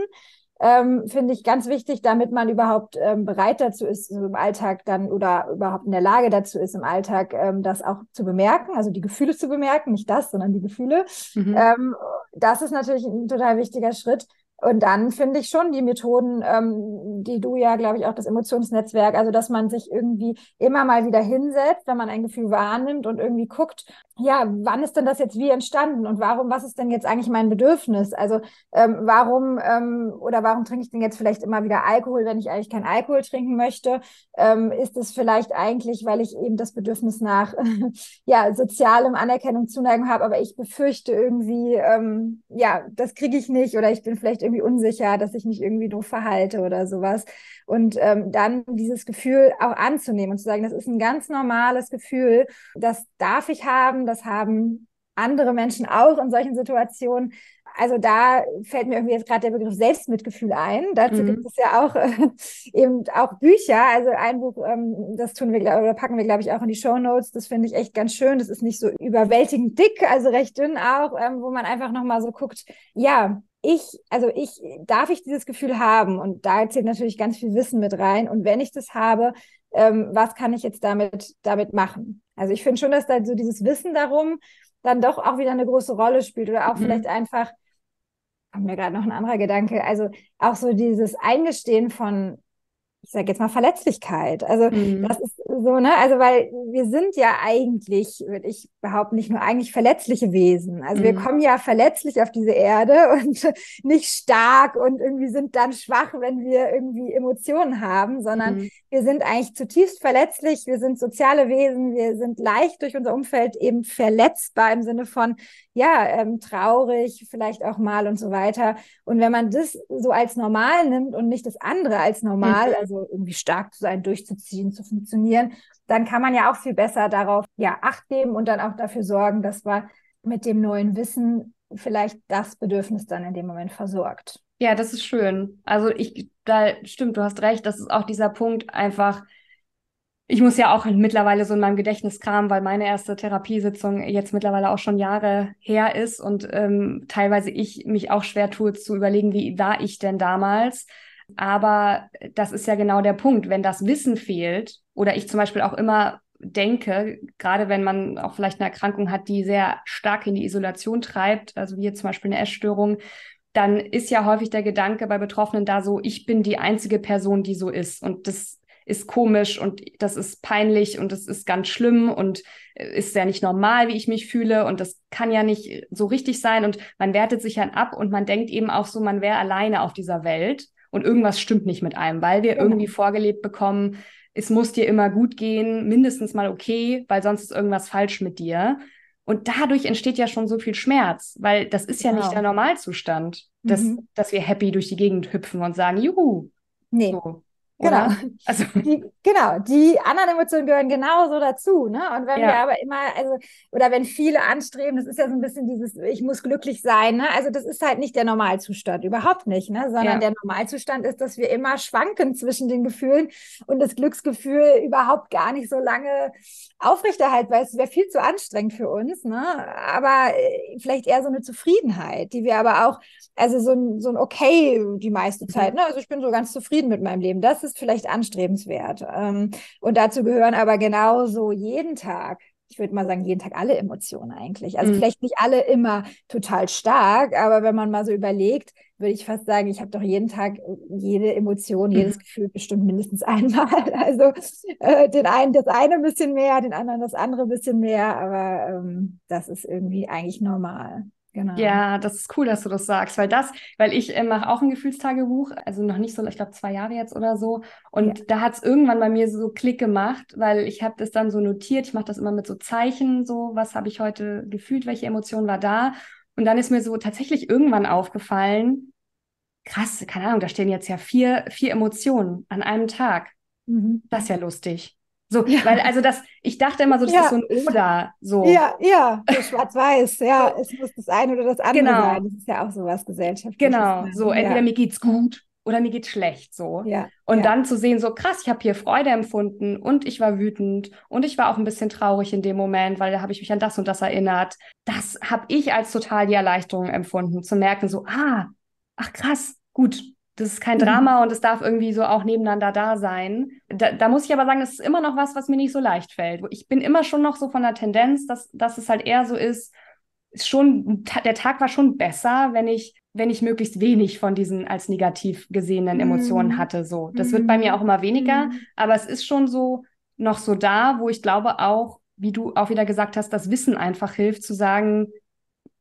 Ähm, finde ich ganz wichtig, damit man überhaupt ähm, bereit dazu ist, so im Alltag dann oder überhaupt in der Lage dazu ist, im Alltag ähm, das auch zu bemerken, also die Gefühle zu bemerken, nicht das, sondern die Gefühle. Mhm. Ähm, das ist natürlich ein total wichtiger Schritt. Und dann finde ich schon die Methoden, ähm, die du ja, glaube ich, auch das Emotionsnetzwerk, also dass man sich irgendwie immer mal wieder hinsetzt, wenn man ein Gefühl wahrnimmt und irgendwie guckt, ja, wann ist denn das jetzt wie entstanden und warum, was ist denn jetzt eigentlich mein Bedürfnis? Also ähm, warum ähm, oder warum trinke ich denn jetzt vielleicht immer wieder Alkohol, wenn ich eigentlich keinen Alkohol trinken möchte? Ähm, ist es vielleicht eigentlich, weil ich eben das Bedürfnis nach ja sozialem Anerkennung, Zuneigung habe, aber ich befürchte irgendwie, ähm, ja, das kriege ich nicht oder ich bin vielleicht irgendwie unsicher, dass ich mich irgendwie doof verhalte oder sowas. Und ähm, dann dieses Gefühl auch anzunehmen und zu sagen, das ist ein ganz normales Gefühl, das darf ich haben, das haben andere Menschen auch in solchen Situationen. Also da fällt mir irgendwie jetzt gerade der Begriff Selbstmitgefühl ein. Dazu mhm. gibt es ja auch äh, eben auch Bücher. Also ein Buch, ähm, das tun wir oder packen wir glaube ich auch in die Show Notes. Das finde ich echt ganz schön. Das ist nicht so überwältigend dick, also recht dünn auch, ähm, wo man einfach noch mal so guckt. Ja, ich, also ich, darf ich dieses Gefühl haben? Und da zählt natürlich ganz viel Wissen mit rein. Und wenn ich das habe, ähm, was kann ich jetzt damit, damit machen? Also ich finde schon, dass da so dieses Wissen darum dann doch auch wieder eine große Rolle spielt oder auch mhm. vielleicht einfach, kommt mir gerade noch ein anderer Gedanke, also auch so dieses Eingestehen von, ich sage jetzt mal Verletzlichkeit. Also mhm. das ist so, ne? Also weil wir sind ja eigentlich, würde ich behaupten, nicht nur eigentlich verletzliche Wesen. Also mhm. wir kommen ja verletzlich auf diese Erde und nicht stark und irgendwie sind dann schwach, wenn wir irgendwie Emotionen haben, sondern mhm. wir sind eigentlich zutiefst verletzlich. Wir sind soziale Wesen. Wir sind leicht durch unser Umfeld eben verletzbar im Sinne von ja ähm, traurig, vielleicht auch mal und so weiter. Und wenn man das so als normal nimmt und nicht das andere als normal, mhm. also also irgendwie stark zu sein, durchzuziehen, zu funktionieren, dann kann man ja auch viel besser darauf ja Acht geben und dann auch dafür sorgen, dass man mit dem neuen Wissen vielleicht das Bedürfnis dann in dem Moment versorgt. Ja, das ist schön. Also ich, da stimmt, du hast recht, das ist auch dieser Punkt einfach, ich muss ja auch mittlerweile so in meinem Gedächtnis kramen, weil meine erste Therapiesitzung jetzt mittlerweile auch schon Jahre her ist und ähm, teilweise ich mich auch schwer tue zu überlegen, wie war ich denn damals? Aber das ist ja genau der Punkt. Wenn das Wissen fehlt oder ich zum Beispiel auch immer denke, gerade wenn man auch vielleicht eine Erkrankung hat, die sehr stark in die Isolation treibt, also wie jetzt zum Beispiel eine Essstörung, dann ist ja häufig der Gedanke bei Betroffenen da so, ich bin die einzige Person, die so ist. Und das ist komisch und das ist peinlich und das ist ganz schlimm und ist ja nicht normal, wie ich mich fühle und das kann ja nicht so richtig sein und man wertet sich dann ab und man denkt eben auch so, man wäre alleine auf dieser Welt und irgendwas stimmt nicht mit einem, weil wir genau. irgendwie vorgelebt bekommen, es muss dir immer gut gehen, mindestens mal okay, weil sonst ist irgendwas falsch mit dir. Und dadurch entsteht ja schon so viel Schmerz, weil das ist ja genau. nicht der Normalzustand, dass, mhm. dass wir happy durch die Gegend hüpfen und sagen, juhu. Nee. So. Genau. Also. Die, genau, die anderen Emotionen gehören genauso dazu. Ne? Und wenn ja. wir aber immer, also, oder wenn viele anstreben, das ist ja so ein bisschen dieses, ich muss glücklich sein. Ne? Also, das ist halt nicht der Normalzustand, überhaupt nicht, ne? sondern ja. der Normalzustand ist, dass wir immer schwanken zwischen den Gefühlen und das Glücksgefühl überhaupt gar nicht so lange aufrechterhalten, weil es wäre viel zu anstrengend für uns. Ne? Aber äh, vielleicht eher so eine Zufriedenheit, die wir aber auch, also so ein, so ein Okay die meiste mhm. Zeit. Ne? Also, ich bin so ganz zufrieden mit meinem Leben. Das ist ist vielleicht anstrebenswert. Ähm, und dazu gehören aber genauso jeden Tag ich würde mal sagen, jeden Tag alle Emotionen eigentlich. Also mhm. vielleicht nicht alle immer total stark, aber wenn man mal so überlegt, würde ich fast sagen, ich habe doch jeden Tag jede Emotion, jedes mhm. Gefühl bestimmt mindestens einmal. Also äh, den einen das eine ein bisschen mehr, den anderen das andere ein bisschen mehr, aber ähm, das ist irgendwie eigentlich normal. Genau. Ja, das ist cool, dass du das sagst, weil das, weil ich äh, mache auch ein Gefühlstagebuch, also noch nicht so, ich glaube zwei Jahre jetzt oder so. Und ja. da hat es irgendwann bei mir so Klick gemacht, weil ich habe das dann so notiert. Ich mache das immer mit so Zeichen, so was habe ich heute gefühlt, welche Emotion war da. Und dann ist mir so tatsächlich irgendwann aufgefallen, krass, keine Ahnung, da stehen jetzt ja vier, vier Emotionen an einem Tag. Mhm. Das ist ja lustig. So, ja. weil also das, ich dachte immer so, das ja. ist so ein Oder. So. Ja, ja, so schwarz-weiß, ja, es muss das eine oder das andere genau. sein. Das ist ja auch sowas gesellschaftliches. Genau, so entweder ja. mir geht's gut oder mir geht's schlecht, so. Ja. Und dann zu sehen, so krass, ich habe hier Freude empfunden und ich war wütend und ich war auch ein bisschen traurig in dem Moment, weil da habe ich mich an das und das erinnert. Das habe ich als total die Erleichterung empfunden, zu merken, so, ah, ach krass, gut, das ist kein mhm. Drama und es darf irgendwie so auch nebeneinander da sein. Da, da, muss ich aber sagen, das ist immer noch was, was mir nicht so leicht fällt. Ich bin immer schon noch so von der Tendenz, dass, dass es halt eher so ist, ist schon, der Tag war schon besser, wenn ich, wenn ich möglichst wenig von diesen als negativ gesehenen Emotionen mhm. hatte. So, das wird bei mir auch immer weniger, mhm. aber es ist schon so noch so da, wo ich glaube auch, wie du auch wieder gesagt hast, das Wissen einfach hilft zu sagen,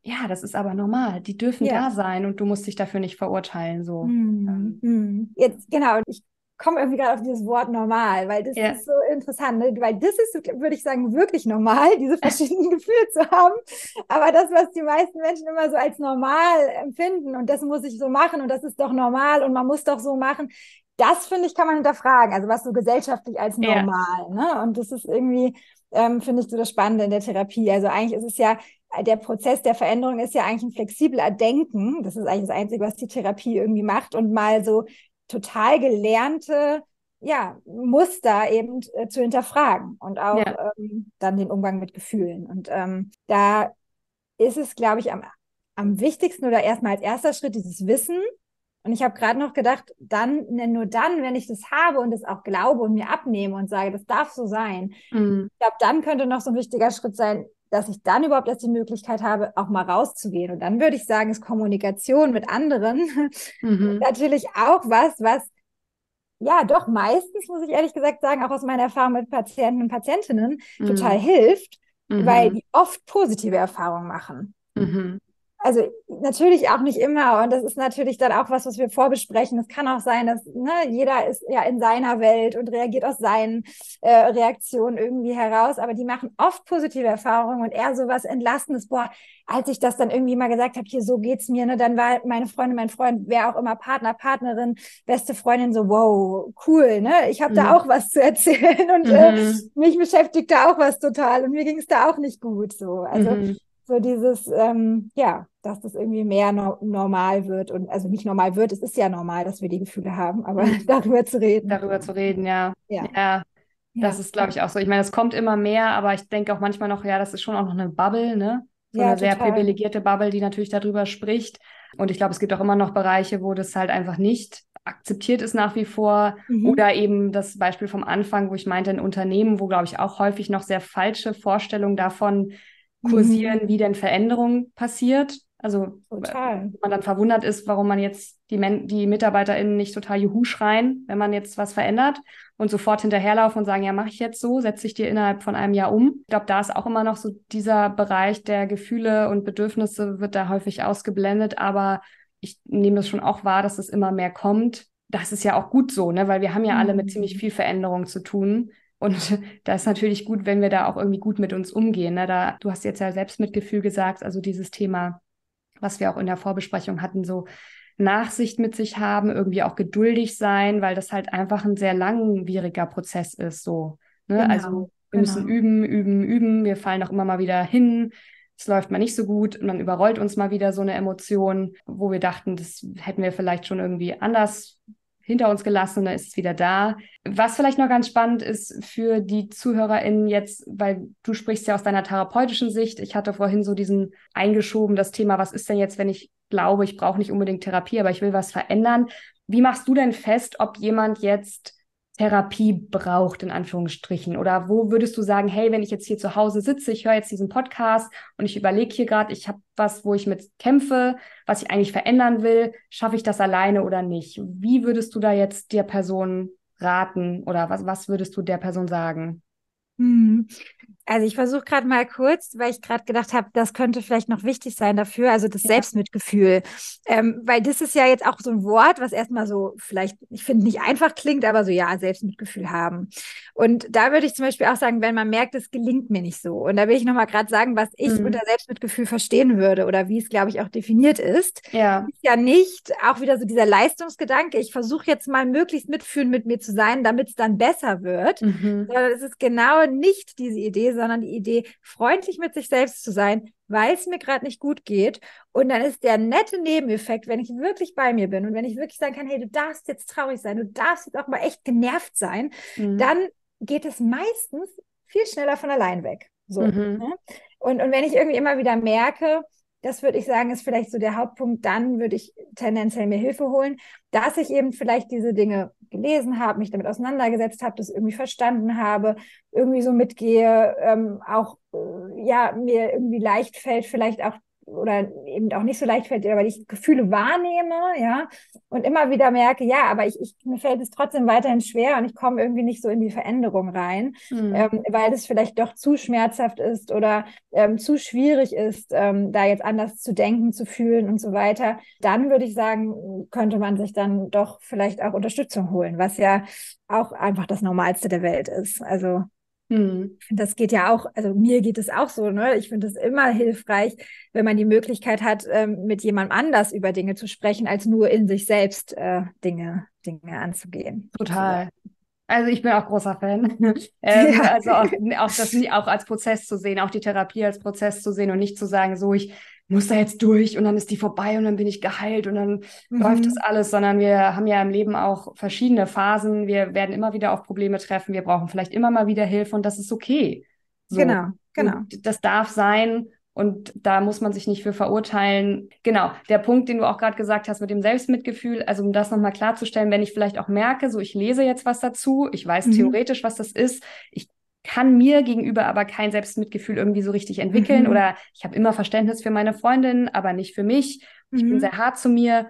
ja, das ist aber normal. Die dürfen ja. da sein und du musst dich dafür nicht verurteilen. So. Hm. Hm. Jetzt, genau, ich komme irgendwie gerade auf dieses Wort normal, weil das ja. ist so interessant, ne? weil das ist, würde ich sagen, wirklich normal, diese verschiedenen Gefühle zu haben. Aber das, was die meisten Menschen immer so als normal empfinden und das muss ich so machen und das ist doch normal und man muss doch so machen, das finde ich, kann man hinterfragen. Also was so gesellschaftlich als normal. Ja. Ne? Und das ist irgendwie, ähm, finde ich so das Spannende in der Therapie. Also eigentlich ist es ja der Prozess der Veränderung ist ja eigentlich ein flexibler Denken. Das ist eigentlich das Einzige, was die Therapie irgendwie macht und mal so total gelernte ja, Muster eben äh, zu hinterfragen und auch ja. ähm, dann den Umgang mit Gefühlen. Und ähm, da ist es, glaube ich, am, am wichtigsten oder erstmal als erster Schritt dieses Wissen. Und ich habe gerade noch gedacht, dann, ne, nur dann, wenn ich das habe und es auch glaube und mir abnehme und sage, das darf so sein, mhm. ich glaube, dann könnte noch so ein wichtiger Schritt sein, dass ich dann überhaupt erst die Möglichkeit habe, auch mal rauszugehen. Und dann würde ich sagen, ist Kommunikation mit anderen mhm. natürlich auch was, was ja doch meistens, muss ich ehrlich gesagt sagen, auch aus meiner Erfahrung mit Patienten und Patientinnen mhm. total hilft, mhm. weil die oft positive Erfahrungen machen. Mhm also natürlich auch nicht immer und das ist natürlich dann auch was, was wir vorbesprechen. Es kann auch sein, dass ne, jeder ist ja in seiner Welt und reagiert aus seinen äh, Reaktionen irgendwie heraus, aber die machen oft positive Erfahrungen und eher so was Entlastendes. Boah, als ich das dann irgendwie mal gesagt habe, hier so geht's mir, ne, dann war meine Freundin, mein Freund, wer auch immer Partner, Partnerin, beste Freundin so, wow, cool, ne, ich habe mhm. da auch was zu erzählen und äh, mhm. äh, mich beschäftigt da auch was total und mir ging es da auch nicht gut, so, also mhm so dieses, ähm, ja, dass das irgendwie mehr no normal wird und also nicht normal wird, es ist ja normal, dass wir die Gefühle haben, aber darüber zu reden. Darüber zu reden, ja. Ja. ja. Das ist, glaube ich, auch so. Ich meine, es kommt immer mehr, aber ich denke auch manchmal noch, ja, das ist schon auch noch eine Bubble, ne? So ja, eine total. sehr privilegierte Bubble, die natürlich darüber spricht. Und ich glaube, es gibt auch immer noch Bereiche, wo das halt einfach nicht akzeptiert ist nach wie vor. Mhm. Oder eben das Beispiel vom Anfang, wo ich meinte, ein Unternehmen, wo, glaube ich, auch häufig noch sehr falsche Vorstellungen davon kursieren, mhm. wie denn Veränderung passiert. Also total. man dann verwundert ist, warum man jetzt die, Men die MitarbeiterInnen nicht total Juhu schreien, wenn man jetzt was verändert und sofort hinterherlaufen und sagen, ja, mache ich jetzt so, setze ich dir innerhalb von einem Jahr um. Ich glaube, da ist auch immer noch so dieser Bereich der Gefühle und Bedürfnisse wird da häufig ausgeblendet, aber ich nehme das schon auch wahr, dass es immer mehr kommt. das ist ja auch gut so, ne? weil wir haben ja alle mit ziemlich Mhm. viel Veränderung zu tun. Und da ist natürlich gut, wenn wir da auch irgendwie gut mit uns umgehen. Ne? Da, du hast jetzt ja Selbstmitgefühl gesagt, also dieses Thema, was wir auch in der Vorbesprechung hatten, so Nachsicht mit sich haben, irgendwie auch geduldig sein, weil das halt einfach ein sehr langwieriger Prozess ist. So, ne? Genau, Also wir müssen genau. üben, üben, üben. Wir fallen auch immer mal wieder hin. Es läuft mal nicht so gut und dann überrollt uns mal wieder so eine Emotion, wo wir dachten, das hätten wir vielleicht schon irgendwie anders hinter uns gelassen und dann ist es wieder da. Was vielleicht noch ganz spannend ist für die ZuhörerInnen jetzt, weil du sprichst ja aus deiner therapeutischen Sicht. Ich hatte vorhin so diesen eingeschoben, das Thema, was ist denn jetzt, wenn ich glaube, ich brauche nicht unbedingt Therapie, aber ich will was verändern. Wie machst du denn fest, ob jemand jetzt Therapie braucht, in Anführungsstrichen? Oder wo würdest du sagen, hey, wenn ich jetzt hier zu Hause sitze, ich höre jetzt diesen Podcast und ich überlege hier gerade, ich habe was, wo ich mit kämpfe, was ich eigentlich verändern will, schaffe ich das alleine oder nicht? Wie würdest du da jetzt der Person raten oder was, was würdest du der Person sagen? Mhm. Also ich versuche gerade mal kurz, weil ich gerade gedacht habe, das könnte vielleicht noch wichtig sein dafür, also das Ja. Selbstmitgefühl. Ähm, weil das ist ja jetzt auch so ein Wort, was erstmal so vielleicht, ich finde, nicht einfach klingt, aber so, ja, Selbstmitgefühl haben. Und da würde ich zum Beispiel auch sagen, wenn man merkt, es gelingt mir nicht so. Und da will ich nochmal gerade sagen, was ich Mhm. unter Selbstmitgefühl verstehen würde oder wie es, glaube ich, auch definiert ist. Ja. Ist ja nicht auch wieder so dieser Leistungsgedanke, ich versuche jetzt mal möglichst mitfühlend mit mir zu sein, damit es dann besser wird Mhm. sondern es ist genau nicht diese Idee, sondern die Idee, freundlich mit sich selbst zu sein, weil es mir gerade nicht gut geht. Und dann ist der nette Nebeneffekt, wenn ich wirklich bei mir bin und wenn ich wirklich sagen kann, hey, du darfst jetzt traurig sein, du darfst jetzt auch mal echt genervt sein, Mhm. dann geht es meistens viel schneller von allein weg. So. Mhm. ne? Und, und wenn ich irgendwie immer wieder merke, das würde ich sagen, ist vielleicht so der Hauptpunkt, dann würde ich tendenziell mir Hilfe holen, dass ich eben vielleicht diese Dinge gelesen habe, mich damit auseinandergesetzt habe, das irgendwie verstanden habe, irgendwie so mitgehe, ähm, auch äh, ja, mir irgendwie leicht fällt, vielleicht auch oder eben auch nicht so leicht fällt, weil ich Gefühle wahrnehme, ja, und immer wieder merke, ja, aber ich, ich mir fällt es trotzdem weiterhin schwer und ich komme irgendwie nicht so in die Veränderung rein, Mhm. ähm, weil es vielleicht doch zu schmerzhaft ist oder ähm, zu schwierig ist, ähm, da jetzt anders zu denken, zu fühlen und so weiter, dann würde ich sagen, könnte man sich dann doch vielleicht auch Unterstützung holen, was ja auch einfach das Normalste der Welt ist. Also Mhm. das geht ja auch, also mir geht es auch so, ne? Ich finde es immer hilfreich, wenn man die Möglichkeit hat, ähm, mit jemandem anders über Dinge zu sprechen, als nur in sich selbst äh, Dinge, Dinge anzugehen. Total. Also ich bin auch großer Fan. Ähm, Ja. Also auch, auch das auch als Prozess zu sehen, auch die Therapie als Prozess zu sehen und nicht zu sagen, so ich muss da jetzt durch und dann ist die vorbei und dann bin ich geheilt und dann läuft das Mhm. alles, sondern wir haben ja im Leben auch verschiedene Phasen. Wir werden immer wieder auf Probleme treffen. Wir brauchen vielleicht immer mal wieder Hilfe und das ist okay. So. Genau, genau. Und das darf sein und da muss man sich nicht für verurteilen. Genau, der Punkt, den du auch gerade gesagt hast mit dem Selbstmitgefühl, also um das nochmal klarzustellen, wenn ich vielleicht auch merke, so ich lese jetzt was dazu, ich weiß Mhm. theoretisch, was das ist, ich kann mir gegenüber aber kein Selbstmitgefühl irgendwie so richtig entwickeln Mhm. oder ich habe immer Verständnis für meine Freundin, aber nicht für mich. Ich bin Mhm. sehr hart zu mir.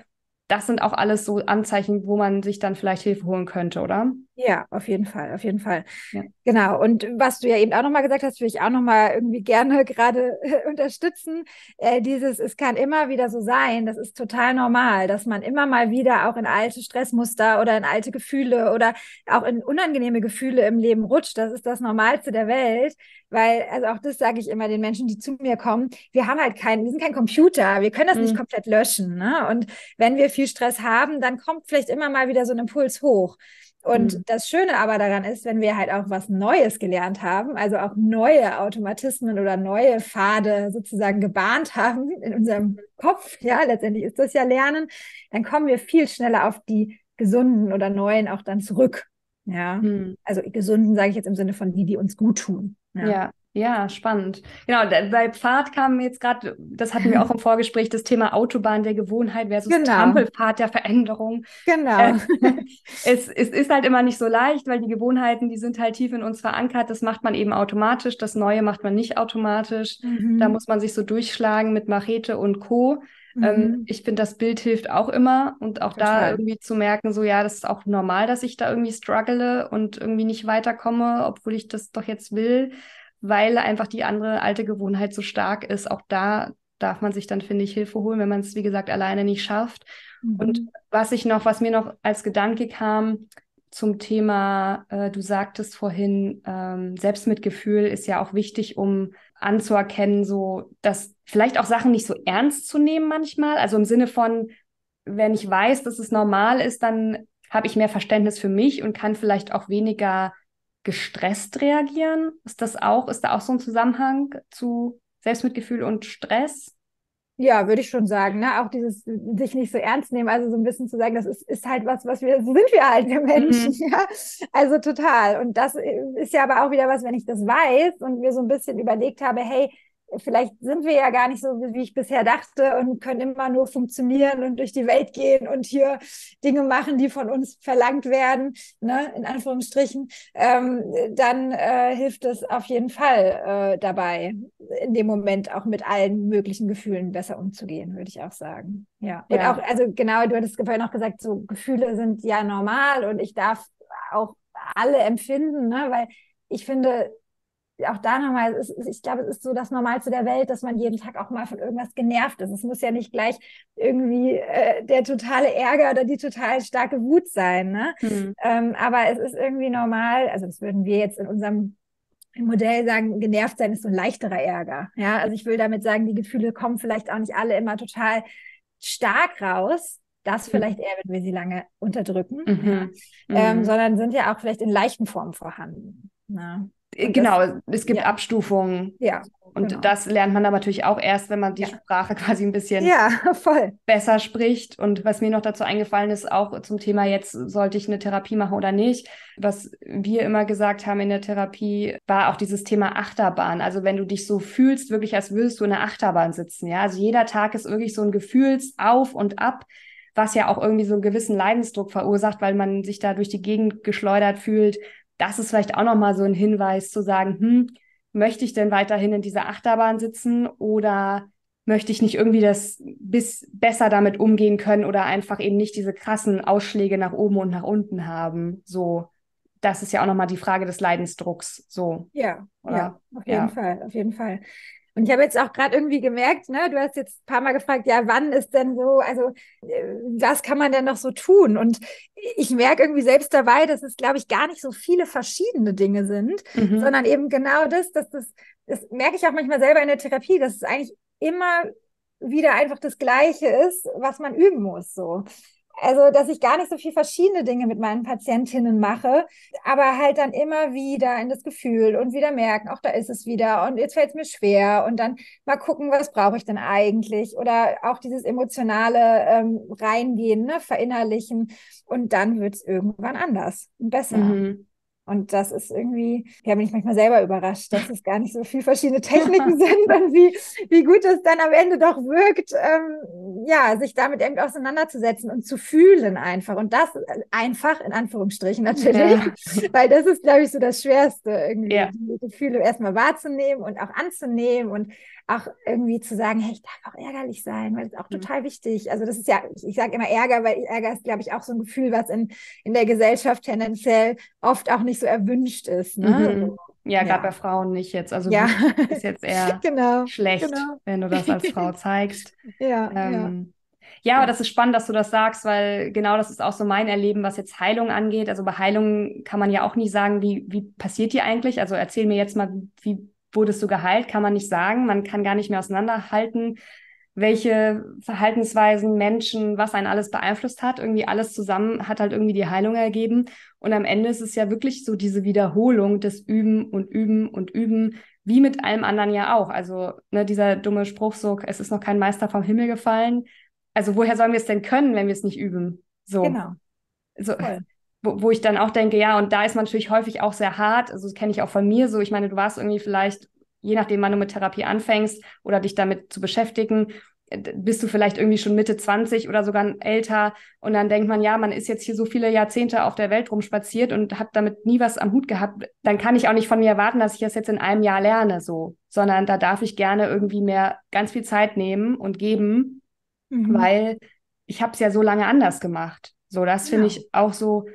Das sind auch alles so Anzeichen, wo man sich dann vielleicht Hilfe holen könnte, oder? Ja, auf jeden Fall, auf jeden Fall. Ja. Genau. Und was du ja eben auch nochmal gesagt hast, würde ich auch nochmal irgendwie gerne gerade äh, unterstützen. Äh, dieses, es kann immer wieder so sein, das ist total normal, dass man immer mal wieder auch in alte Stressmuster oder in alte Gefühle oder auch in unangenehme Gefühle im Leben rutscht. Das ist das Normalste der Welt. Weil, also auch das sage ich immer den Menschen, die zu mir kommen, wir haben halt keinen, wir sind kein Computer, wir können das nicht Mhm. komplett löschen. Ne? Und wenn wir viel Stress haben, dann kommt vielleicht immer mal wieder so ein Impuls hoch. Und Mhm. das Schöne aber daran ist, wenn wir halt auch was Neues gelernt haben, also auch neue Automatismen oder neue Pfade sozusagen gebahnt haben in unserem Kopf, ja, letztendlich ist das ja Lernen, dann kommen wir viel schneller auf die gesunden oder neuen auch dann zurück. Ja, Mhm. also gesunden sage ich jetzt im Sinne von die, die uns gut tun. Ja, ja, spannend. Genau, da- bei Pfad kam jetzt gerade, das hatten wir auch im Vorgespräch, das Thema Autobahn der Gewohnheit versus Genau. Trampelpfad der Veränderung. Genau. Äh, es, es ist halt immer nicht so leicht, weil die Gewohnheiten, die sind halt tief in uns verankert. Das macht man eben automatisch, das Neue macht man nicht automatisch. Mhm. Da muss man sich so durchschlagen mit Machete und Co. Ähm, Mhm. ich finde, das Bild hilft auch immer und auch da Total. irgendwie zu merken, so ja, das ist auch normal, dass ich da irgendwie struggle und irgendwie nicht weiterkomme, obwohl ich das doch jetzt will, weil einfach die andere alte Gewohnheit so stark ist. Auch da darf man sich dann, finde ich, Hilfe holen, wenn man es, wie gesagt, alleine nicht schafft. Mhm. Und was ich noch, was mir noch als Gedanke kam zum Thema, äh, du sagtest vorhin, ähm, Selbstmitgefühl ist ja auch wichtig, um anzuerkennen, so dass vielleicht auch Sachen nicht so ernst zu nehmen manchmal. Also im Sinne von, wenn ich weiß, dass es normal ist, dann habe ich mehr Verständnis für mich und kann vielleicht auch weniger gestresst reagieren. Ist das auch, ist da auch so ein Zusammenhang zu Selbstmitgefühl und Stress? Ja, würde ich schon sagen. Ne? Auch dieses sich nicht so ernst nehmen, also so ein bisschen zu sagen, das ist, ist halt was, was wir, so sind wir halt wir Menschen, mhm. ja. Also total. Und das ist ja aber auch wieder was, wenn ich das weiß und mir so ein bisschen überlegt habe, hey, vielleicht sind wir ja gar nicht so, wie ich bisher dachte und können immer nur funktionieren und durch die Welt gehen und hier Dinge machen, die von uns verlangt werden, ne, in Anführungsstrichen, ähm, dann äh, hilft es auf jeden Fall äh, dabei, in dem Moment auch mit allen möglichen Gefühlen besser umzugehen, würde ich auch sagen. Ja. Und ja. auch, also genau, du hattest vorhin auch gesagt, so Gefühle sind ja normal und ich darf auch alle empfinden, ne, weil ich finde, auch da nochmal, ich glaube, es ist so das Normalste der Welt, dass man jeden Tag auch mal von irgendwas genervt ist. Es muss ja nicht gleich irgendwie äh, der totale Ärger oder die total starke Wut sein. Ne? Mhm. Ähm, aber es ist irgendwie normal, also das würden wir jetzt in unserem Modell sagen, genervt sein ist so ein leichterer Ärger. Ja, also ich will damit sagen, die Gefühle kommen vielleicht auch nicht alle immer total stark raus. Das mhm. vielleicht eher, wenn wir sie lange unterdrücken, mhm. Ja. Ähm, mhm. sondern sind ja auch vielleicht in leichten Formen vorhanden. Ja. Und genau, das, es gibt ja. Abstufungen. Ja. Und genau. das lernt man aber natürlich auch erst, wenn man die ja. Sprache quasi ein bisschen ja, besser spricht. Und was mir noch dazu eingefallen ist, auch zum Thema jetzt, sollte ich eine Therapie machen oder nicht, was wir immer gesagt haben in der Therapie, war auch dieses Thema Achterbahn. Also wenn du dich so fühlst, wirklich als würdest du in einer Achterbahn sitzen. Ja, also jeder Tag ist wirklich so ein Gefühlsauf und ab was ja auch irgendwie so einen gewissen Leidensdruck verursacht, weil man sich da durch die Gegend geschleudert fühlt das ist vielleicht auch nochmal so ein Hinweis zu sagen, hm, möchte ich denn weiterhin in dieser Achterbahn sitzen oder möchte ich nicht irgendwie das bis besser damit umgehen können oder einfach eben nicht diese krassen Ausschläge nach oben und nach unten haben. So, das ist ja auch nochmal die Frage des Leidensdrucks. So. Ja, oder? ja, auf jeden ja. Fall, auf jeden Fall. Und ich habe jetzt auch gerade irgendwie gemerkt, ne, du hast jetzt ein paar Mal gefragt, ja, wann ist denn so, also äh, was kann man denn noch so tun? Und ich merke irgendwie selbst dabei, dass es, glaube ich, gar nicht so viele verschiedene Dinge sind, mhm. sondern eben genau das, dass das, das merke ich auch manchmal selber in der Therapie, dass es eigentlich immer wieder einfach das Gleiche ist, was man üben muss. So. Also, dass ich gar nicht so viel verschiedene Dinge mit meinen Patientinnen mache, aber halt dann immer wieder in das Gefühl und wieder merken, auch da ist es wieder und jetzt fällt es mir schwer und dann mal gucken, was brauche ich denn eigentlich oder auch dieses emotionale ähm, Reingehen, ne, verinnerlichen und dann wird es irgendwann anders und besser. Mhm. Und das ist irgendwie, ja, bin ich manchmal selber überrascht, dass es gar nicht so viele verschiedene Techniken sind und wie, wie gut es dann am Ende doch wirkt, ähm, ja, sich damit irgendwie auseinanderzusetzen und zu fühlen einfach. Und das einfach, in Anführungsstrichen natürlich, ja. weil das ist, glaube ich, so das Schwerste, irgendwie ja. die Gefühle erstmal wahrzunehmen und auch anzunehmen und auch irgendwie zu sagen, hey, ich darf auch ärgerlich sein, weil das ist auch mhm. total wichtig. Also das ist ja, ich, ich sage immer Ärger, weil Ärger ist, glaube ich, auch so ein Gefühl, was in, in der Gesellschaft tendenziell oft auch nicht so erwünscht ist. Ne? Mhm. Ja, gerade ja. bei Frauen nicht jetzt. Also ja. ist jetzt eher genau, schlecht, genau. wenn du das als Frau zeigst. ja, ähm, ja. ja, aber das ist spannend, dass du das sagst, weil genau das ist auch so mein Erleben, was jetzt Heilung angeht. Also bei Heilung kann man ja auch nicht sagen, wie, wie passiert die eigentlich? Also erzähl mir jetzt mal, wie wurdest du geheilt, kann man nicht sagen. Man kann gar nicht mehr auseinanderhalten, welche Verhaltensweisen, Menschen, was einen alles beeinflusst hat. Irgendwie alles zusammen hat halt irgendwie die Heilung ergeben. Und am Ende ist es ja wirklich so diese Wiederholung des Üben und Üben und Üben, wie mit allem anderen ja auch. Also ne, dieser dumme Spruch so, es ist noch kein Meister vom Himmel gefallen. Also woher sollen wir es denn können, wenn wir es nicht üben? So. Genau. So, wo, wo ich dann auch denke, ja, und da ist man natürlich häufig auch sehr hart. Also das kenne ich auch von mir so. Ich meine, du warst irgendwie vielleicht, je nachdem, wann du mit Therapie anfängst oder dich damit zu beschäftigen, äh, bist du vielleicht irgendwie schon Mitte 20 oder sogar älter und dann denkt man, ja, man ist jetzt hier so viele Jahrzehnte auf der Welt rumspaziert und hat damit nie was am Hut gehabt, dann kann ich auch nicht von mir erwarten, dass ich das jetzt in einem Jahr lerne, so, sondern da darf ich gerne irgendwie mehr ganz viel Zeit nehmen und geben, mhm. weil ich habe es ja so lange anders gemacht. So, das finde ja. ich auch so,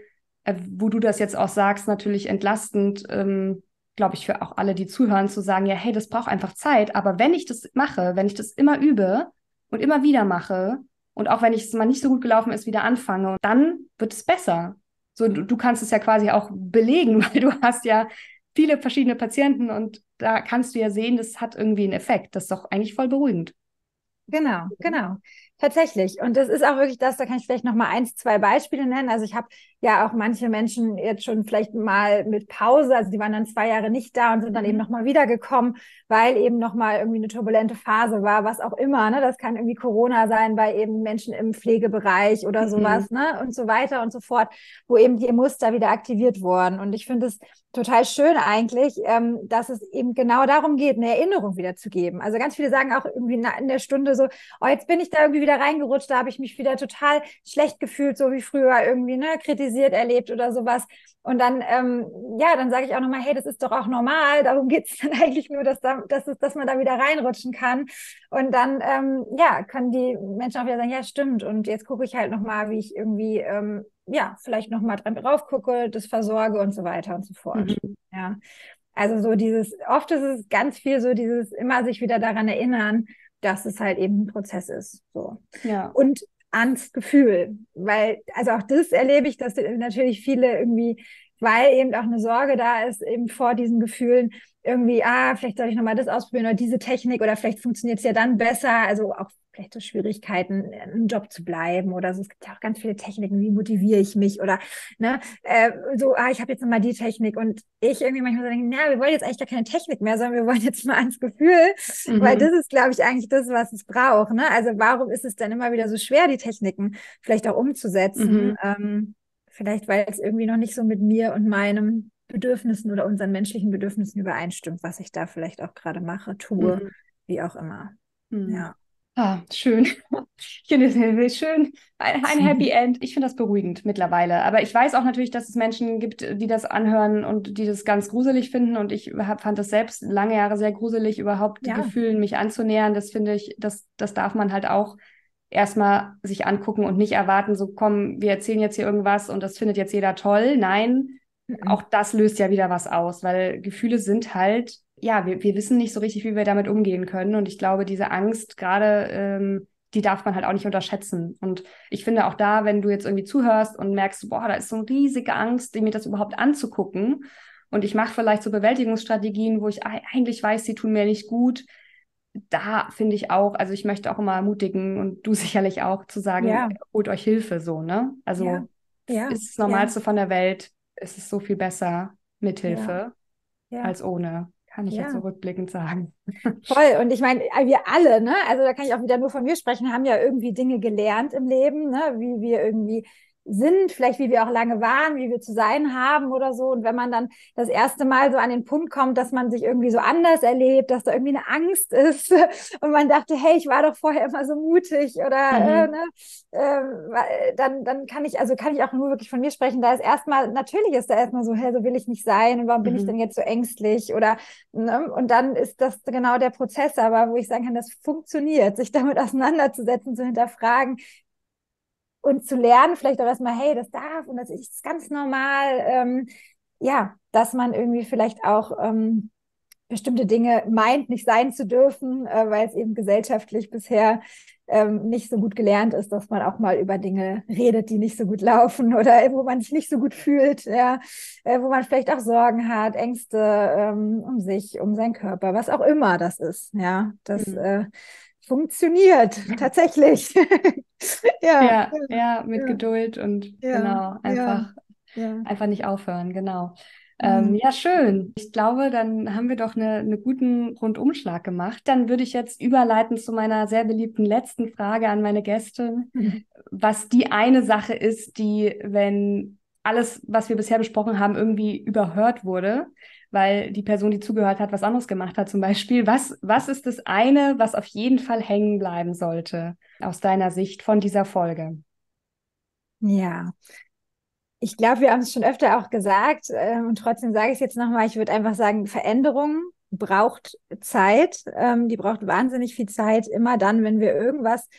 äh, wo du das jetzt auch sagst, natürlich entlastend, ähm, glaube ich, für auch alle, die zuhören, zu sagen, ja, hey, das braucht einfach Zeit. Aber wenn ich das mache, wenn ich das immer übe und immer wieder mache und auch wenn ich es mal nicht so gut gelaufen ist, wieder anfange, dann wird es besser. So, du, du kannst es ja quasi auch belegen, weil du hast ja viele verschiedene Patienten und da kannst du ja sehen, das hat irgendwie einen Effekt. Das ist doch eigentlich voll beruhigend. Genau, genau. Tatsächlich. Und das ist auch wirklich das, da kann ich vielleicht noch mal eins, zwei Beispiele nennen. Also ich habe ja auch manche Menschen jetzt schon vielleicht mal mit Pause, also die waren dann zwei Jahre nicht da und sind dann eben mhm. noch mal wiedergekommen, weil eben noch mal irgendwie eine turbulente Phase war, was auch immer. Ne? Das kann irgendwie Corona sein bei eben Menschen im Pflegebereich oder sowas, mhm. ne? Und so weiter und so fort, wo eben die Muster wieder aktiviert wurden. Und ich finde es total schön eigentlich, ähm, dass es eben genau darum geht, eine Erinnerung wieder zu geben. Also ganz viele sagen auch irgendwie in der Stunde so, oh, jetzt bin ich da irgendwie wieder reingerutscht, da habe ich mich wieder total schlecht gefühlt, so wie früher irgendwie, ne, kritisiert erlebt oder sowas. Und dann, ähm, ja, dann sage ich auch nochmal, hey, das ist doch auch normal. Darum geht es dann eigentlich nur, dass, da, dass, es, dass man da wieder reinrutschen kann. Und dann, ähm, ja, können die Menschen auch wieder sagen, ja, stimmt. Und jetzt gucke ich halt nochmal, wie ich irgendwie ähm, ja, vielleicht nochmal dran drauf gucke, das versorge und so weiter und so fort. Mhm. Ja. Also so dieses, oft ist es ganz viel so dieses immer sich wieder daran erinnern, dass es halt eben ein Prozess ist. So. Ja. Und Angstgefühl, weil, also auch das erlebe ich, dass natürlich viele irgendwie, weil eben auch eine Sorge da ist, eben vor diesen Gefühlen, irgendwie, ah, vielleicht soll ich nochmal das ausprobieren oder diese Technik oder vielleicht funktioniert es ja dann besser. Also auch vielleicht so Schwierigkeiten, im Job zu bleiben oder so. Es gibt ja auch ganz viele Techniken, wie motiviere ich mich oder ne, äh, so, ah, ich habe jetzt nochmal die Technik und ich irgendwie manchmal so denke, na, wir wollen jetzt eigentlich gar keine Technik mehr, sondern wir wollen jetzt mal ans Gefühl, mhm. weil das ist, glaube ich, eigentlich das, was es braucht. Ne? Also warum ist es dann immer wieder so schwer, die Techniken vielleicht auch umzusetzen? Mhm. Ähm, vielleicht, weil es irgendwie noch nicht so mit mir und meinem Bedürfnissen oder unseren menschlichen Bedürfnissen übereinstimmt, was ich da vielleicht auch gerade mache, tue, mhm. wie auch immer. Mhm. Ja. Ah, schön. Ich finde es schön. Ein, ein Happy End. Ich finde das beruhigend mittlerweile. Aber ich weiß auch natürlich, dass es Menschen gibt, die das anhören und die das ganz gruselig finden. Und ich hab, fand das selbst lange Jahre sehr gruselig, überhaupt ja. Gefühlen mich anzunähern. Das finde ich, das, das darf man halt auch erstmal sich angucken und nicht erwarten, so komm, wir erzählen jetzt hier irgendwas und das findet jetzt jeder toll. Nein. Auch das löst ja wieder was aus, weil Gefühle sind halt ja, wir, wir wissen nicht so richtig, wie wir damit umgehen können. Und ich glaube, diese Angst gerade, ähm, die darf man halt auch nicht unterschätzen. Und ich finde auch da, wenn du jetzt irgendwie zuhörst und merkst, boah, da ist so eine riesige Angst, mir das überhaupt anzugucken. Und ich mache vielleicht so Bewältigungsstrategien, wo ich eigentlich weiß, sie tun mir nicht gut. Da finde ich auch, also ich möchte auch immer ermutigen und du sicherlich auch zu sagen, ja. holt euch Hilfe so, ne? Also ja. Ja. ist das Normalste von der Welt, ist es so viel besser mit Hilfe als ohne. Kann ich ja. jetzt zurückblickend sagen. Voll. Und ich meine, wir alle, ne? Also da kann ich auch wieder nur von mir sprechen, haben ja irgendwie Dinge gelernt im Leben, ne? Wie wir irgendwie sind, vielleicht wie wir auch lange waren, wie wir zu sein haben oder so. Und wenn man dann das erste Mal so an den Punkt kommt, dass man sich irgendwie so anders erlebt, dass da irgendwie eine Angst ist und man dachte, hey, ich war doch vorher immer so mutig oder mhm. äh, ne, äh, dann, dann kann ich, also kann ich auch nur wirklich von mir sprechen, da ist erstmal, natürlich ist da erstmal so, hey, so will ich nicht sein und warum bin mhm. ich denn jetzt so ängstlich oder ne? und dann ist das genau der Prozess, aber wo ich sagen kann, das funktioniert, sich damit auseinanderzusetzen, zu hinterfragen, und zu lernen, vielleicht auch erstmal, hey, das darf und das ist ganz normal, ähm, ja, dass man irgendwie vielleicht auch ähm, bestimmte Dinge meint, nicht sein zu dürfen, äh, weil es eben gesellschaftlich bisher ähm, nicht so gut gelernt ist, dass man auch mal über Dinge redet, die nicht so gut laufen oder wo man sich nicht so gut fühlt, ja, äh, wo man vielleicht auch Sorgen hat, Ängste ähm, um sich, um seinen Körper, was auch immer das ist, ja, das mhm. äh, funktioniert tatsächlich. ja, ja, ja, mit ja. Geduld und ja. genau, einfach, einfach nicht aufhören, genau. Ähm, mhm. ja, schön. Ich glaube, dann haben wir doch eine, einen guten Rundumschlag gemacht. Dann würde ich jetzt überleiten zu meiner sehr beliebten letzten Frage an meine Gäste, mhm. was die eine Sache ist, die, wenn alles, was wir bisher besprochen haben, irgendwie überhört wurde, weil die Person, die zugehört hat, was anderes gemacht hat zum Beispiel. Was, was ist das eine, was auf jeden Fall hängen bleiben sollte aus deiner Sicht von dieser Folge? Ja, ich glaube, wir haben es schon öfter auch gesagt äh, und trotzdem sage ich es jetzt nochmal. Ich würde einfach sagen, Veränderung braucht Zeit. Ähm, die braucht wahnsinnig viel Zeit. Immer dann, wenn wir irgendwas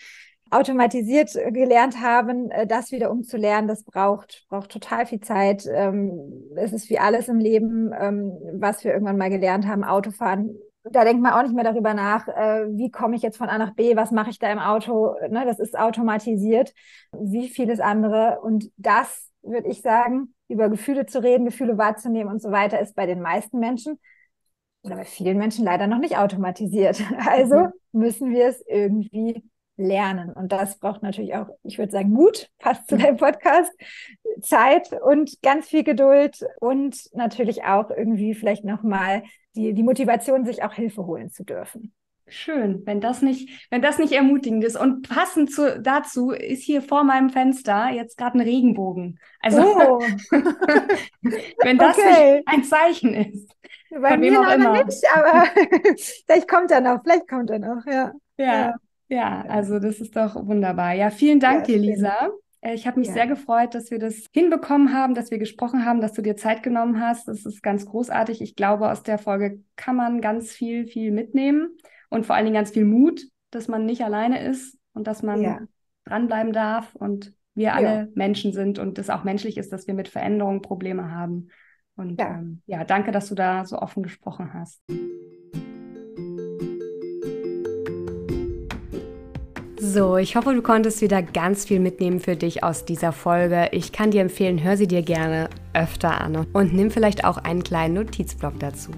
automatisiert gelernt haben, äh, das wieder umzulernen, das braucht, braucht total viel Zeit. Ähm, es ist wie alles im Leben, ähm, was wir irgendwann mal gelernt haben, Autofahren. Da denkt man auch nicht mehr darüber nach, äh, wie komme ich jetzt von A nach B, was mache ich da im Auto. Ne, das ist automatisiert, wie vieles andere. Und das, würde ich sagen, über Gefühle zu reden, Gefühle wahrzunehmen und so weiter, ist bei den meisten Menschen oder bei vielen Menschen leider noch nicht automatisiert. Also mhm. müssen wir es irgendwie lernen. Und das braucht natürlich auch, ich würde sagen, Mut, passt zu deinem Podcast, Zeit und ganz viel Geduld und natürlich auch irgendwie vielleicht nochmal die, die Motivation, sich auch Hilfe holen zu dürfen. Schön, wenn das nicht, wenn das nicht ermutigend ist. Und passend zu, dazu ist hier vor meinem Fenster jetzt gerade ein Regenbogen. Also oh. wenn das okay. nicht ein Zeichen ist. Bei mir noch immer. nicht, aber vielleicht kommt er noch, vielleicht kommt er noch, ja. Ja. ja. Ja, also das ist doch wunderbar. Ja, vielen Dank ja, dir, Lisa. Äh, ich habe mich ja. sehr gefreut, dass wir das hinbekommen haben, dass wir gesprochen haben, dass du dir Zeit genommen hast. Das ist ganz großartig. Ich glaube, aus der Folge kann man ganz viel, viel mitnehmen und vor allen Dingen ganz viel Mut, dass man nicht alleine ist und dass man ja. dranbleiben darf und wir alle ja. Menschen sind und es auch menschlich ist, dass wir mit Veränderungen Probleme haben. Und ja. Ähm, ja, danke, dass du da so offen gesprochen hast. So, ich hoffe, du konntest wieder ganz viel mitnehmen für dich aus dieser Folge. Ich kann dir empfehlen, hör sie dir gerne öfter an und nimm vielleicht auch einen kleinen Notizblock dazu.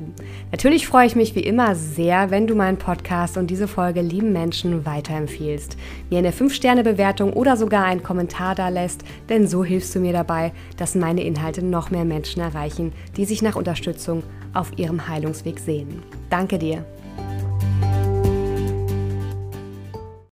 Natürlich freue ich mich wie immer sehr, wenn du meinen Podcast und diese Folge lieben Menschen weiterempfiehlst, mir eine 5-Sterne-Bewertung oder sogar einen Kommentar da lässt, denn so hilfst du mir dabei, dass meine Inhalte noch mehr Menschen erreichen, die sich nach Unterstützung auf ihrem Heilungsweg sehen. Danke dir.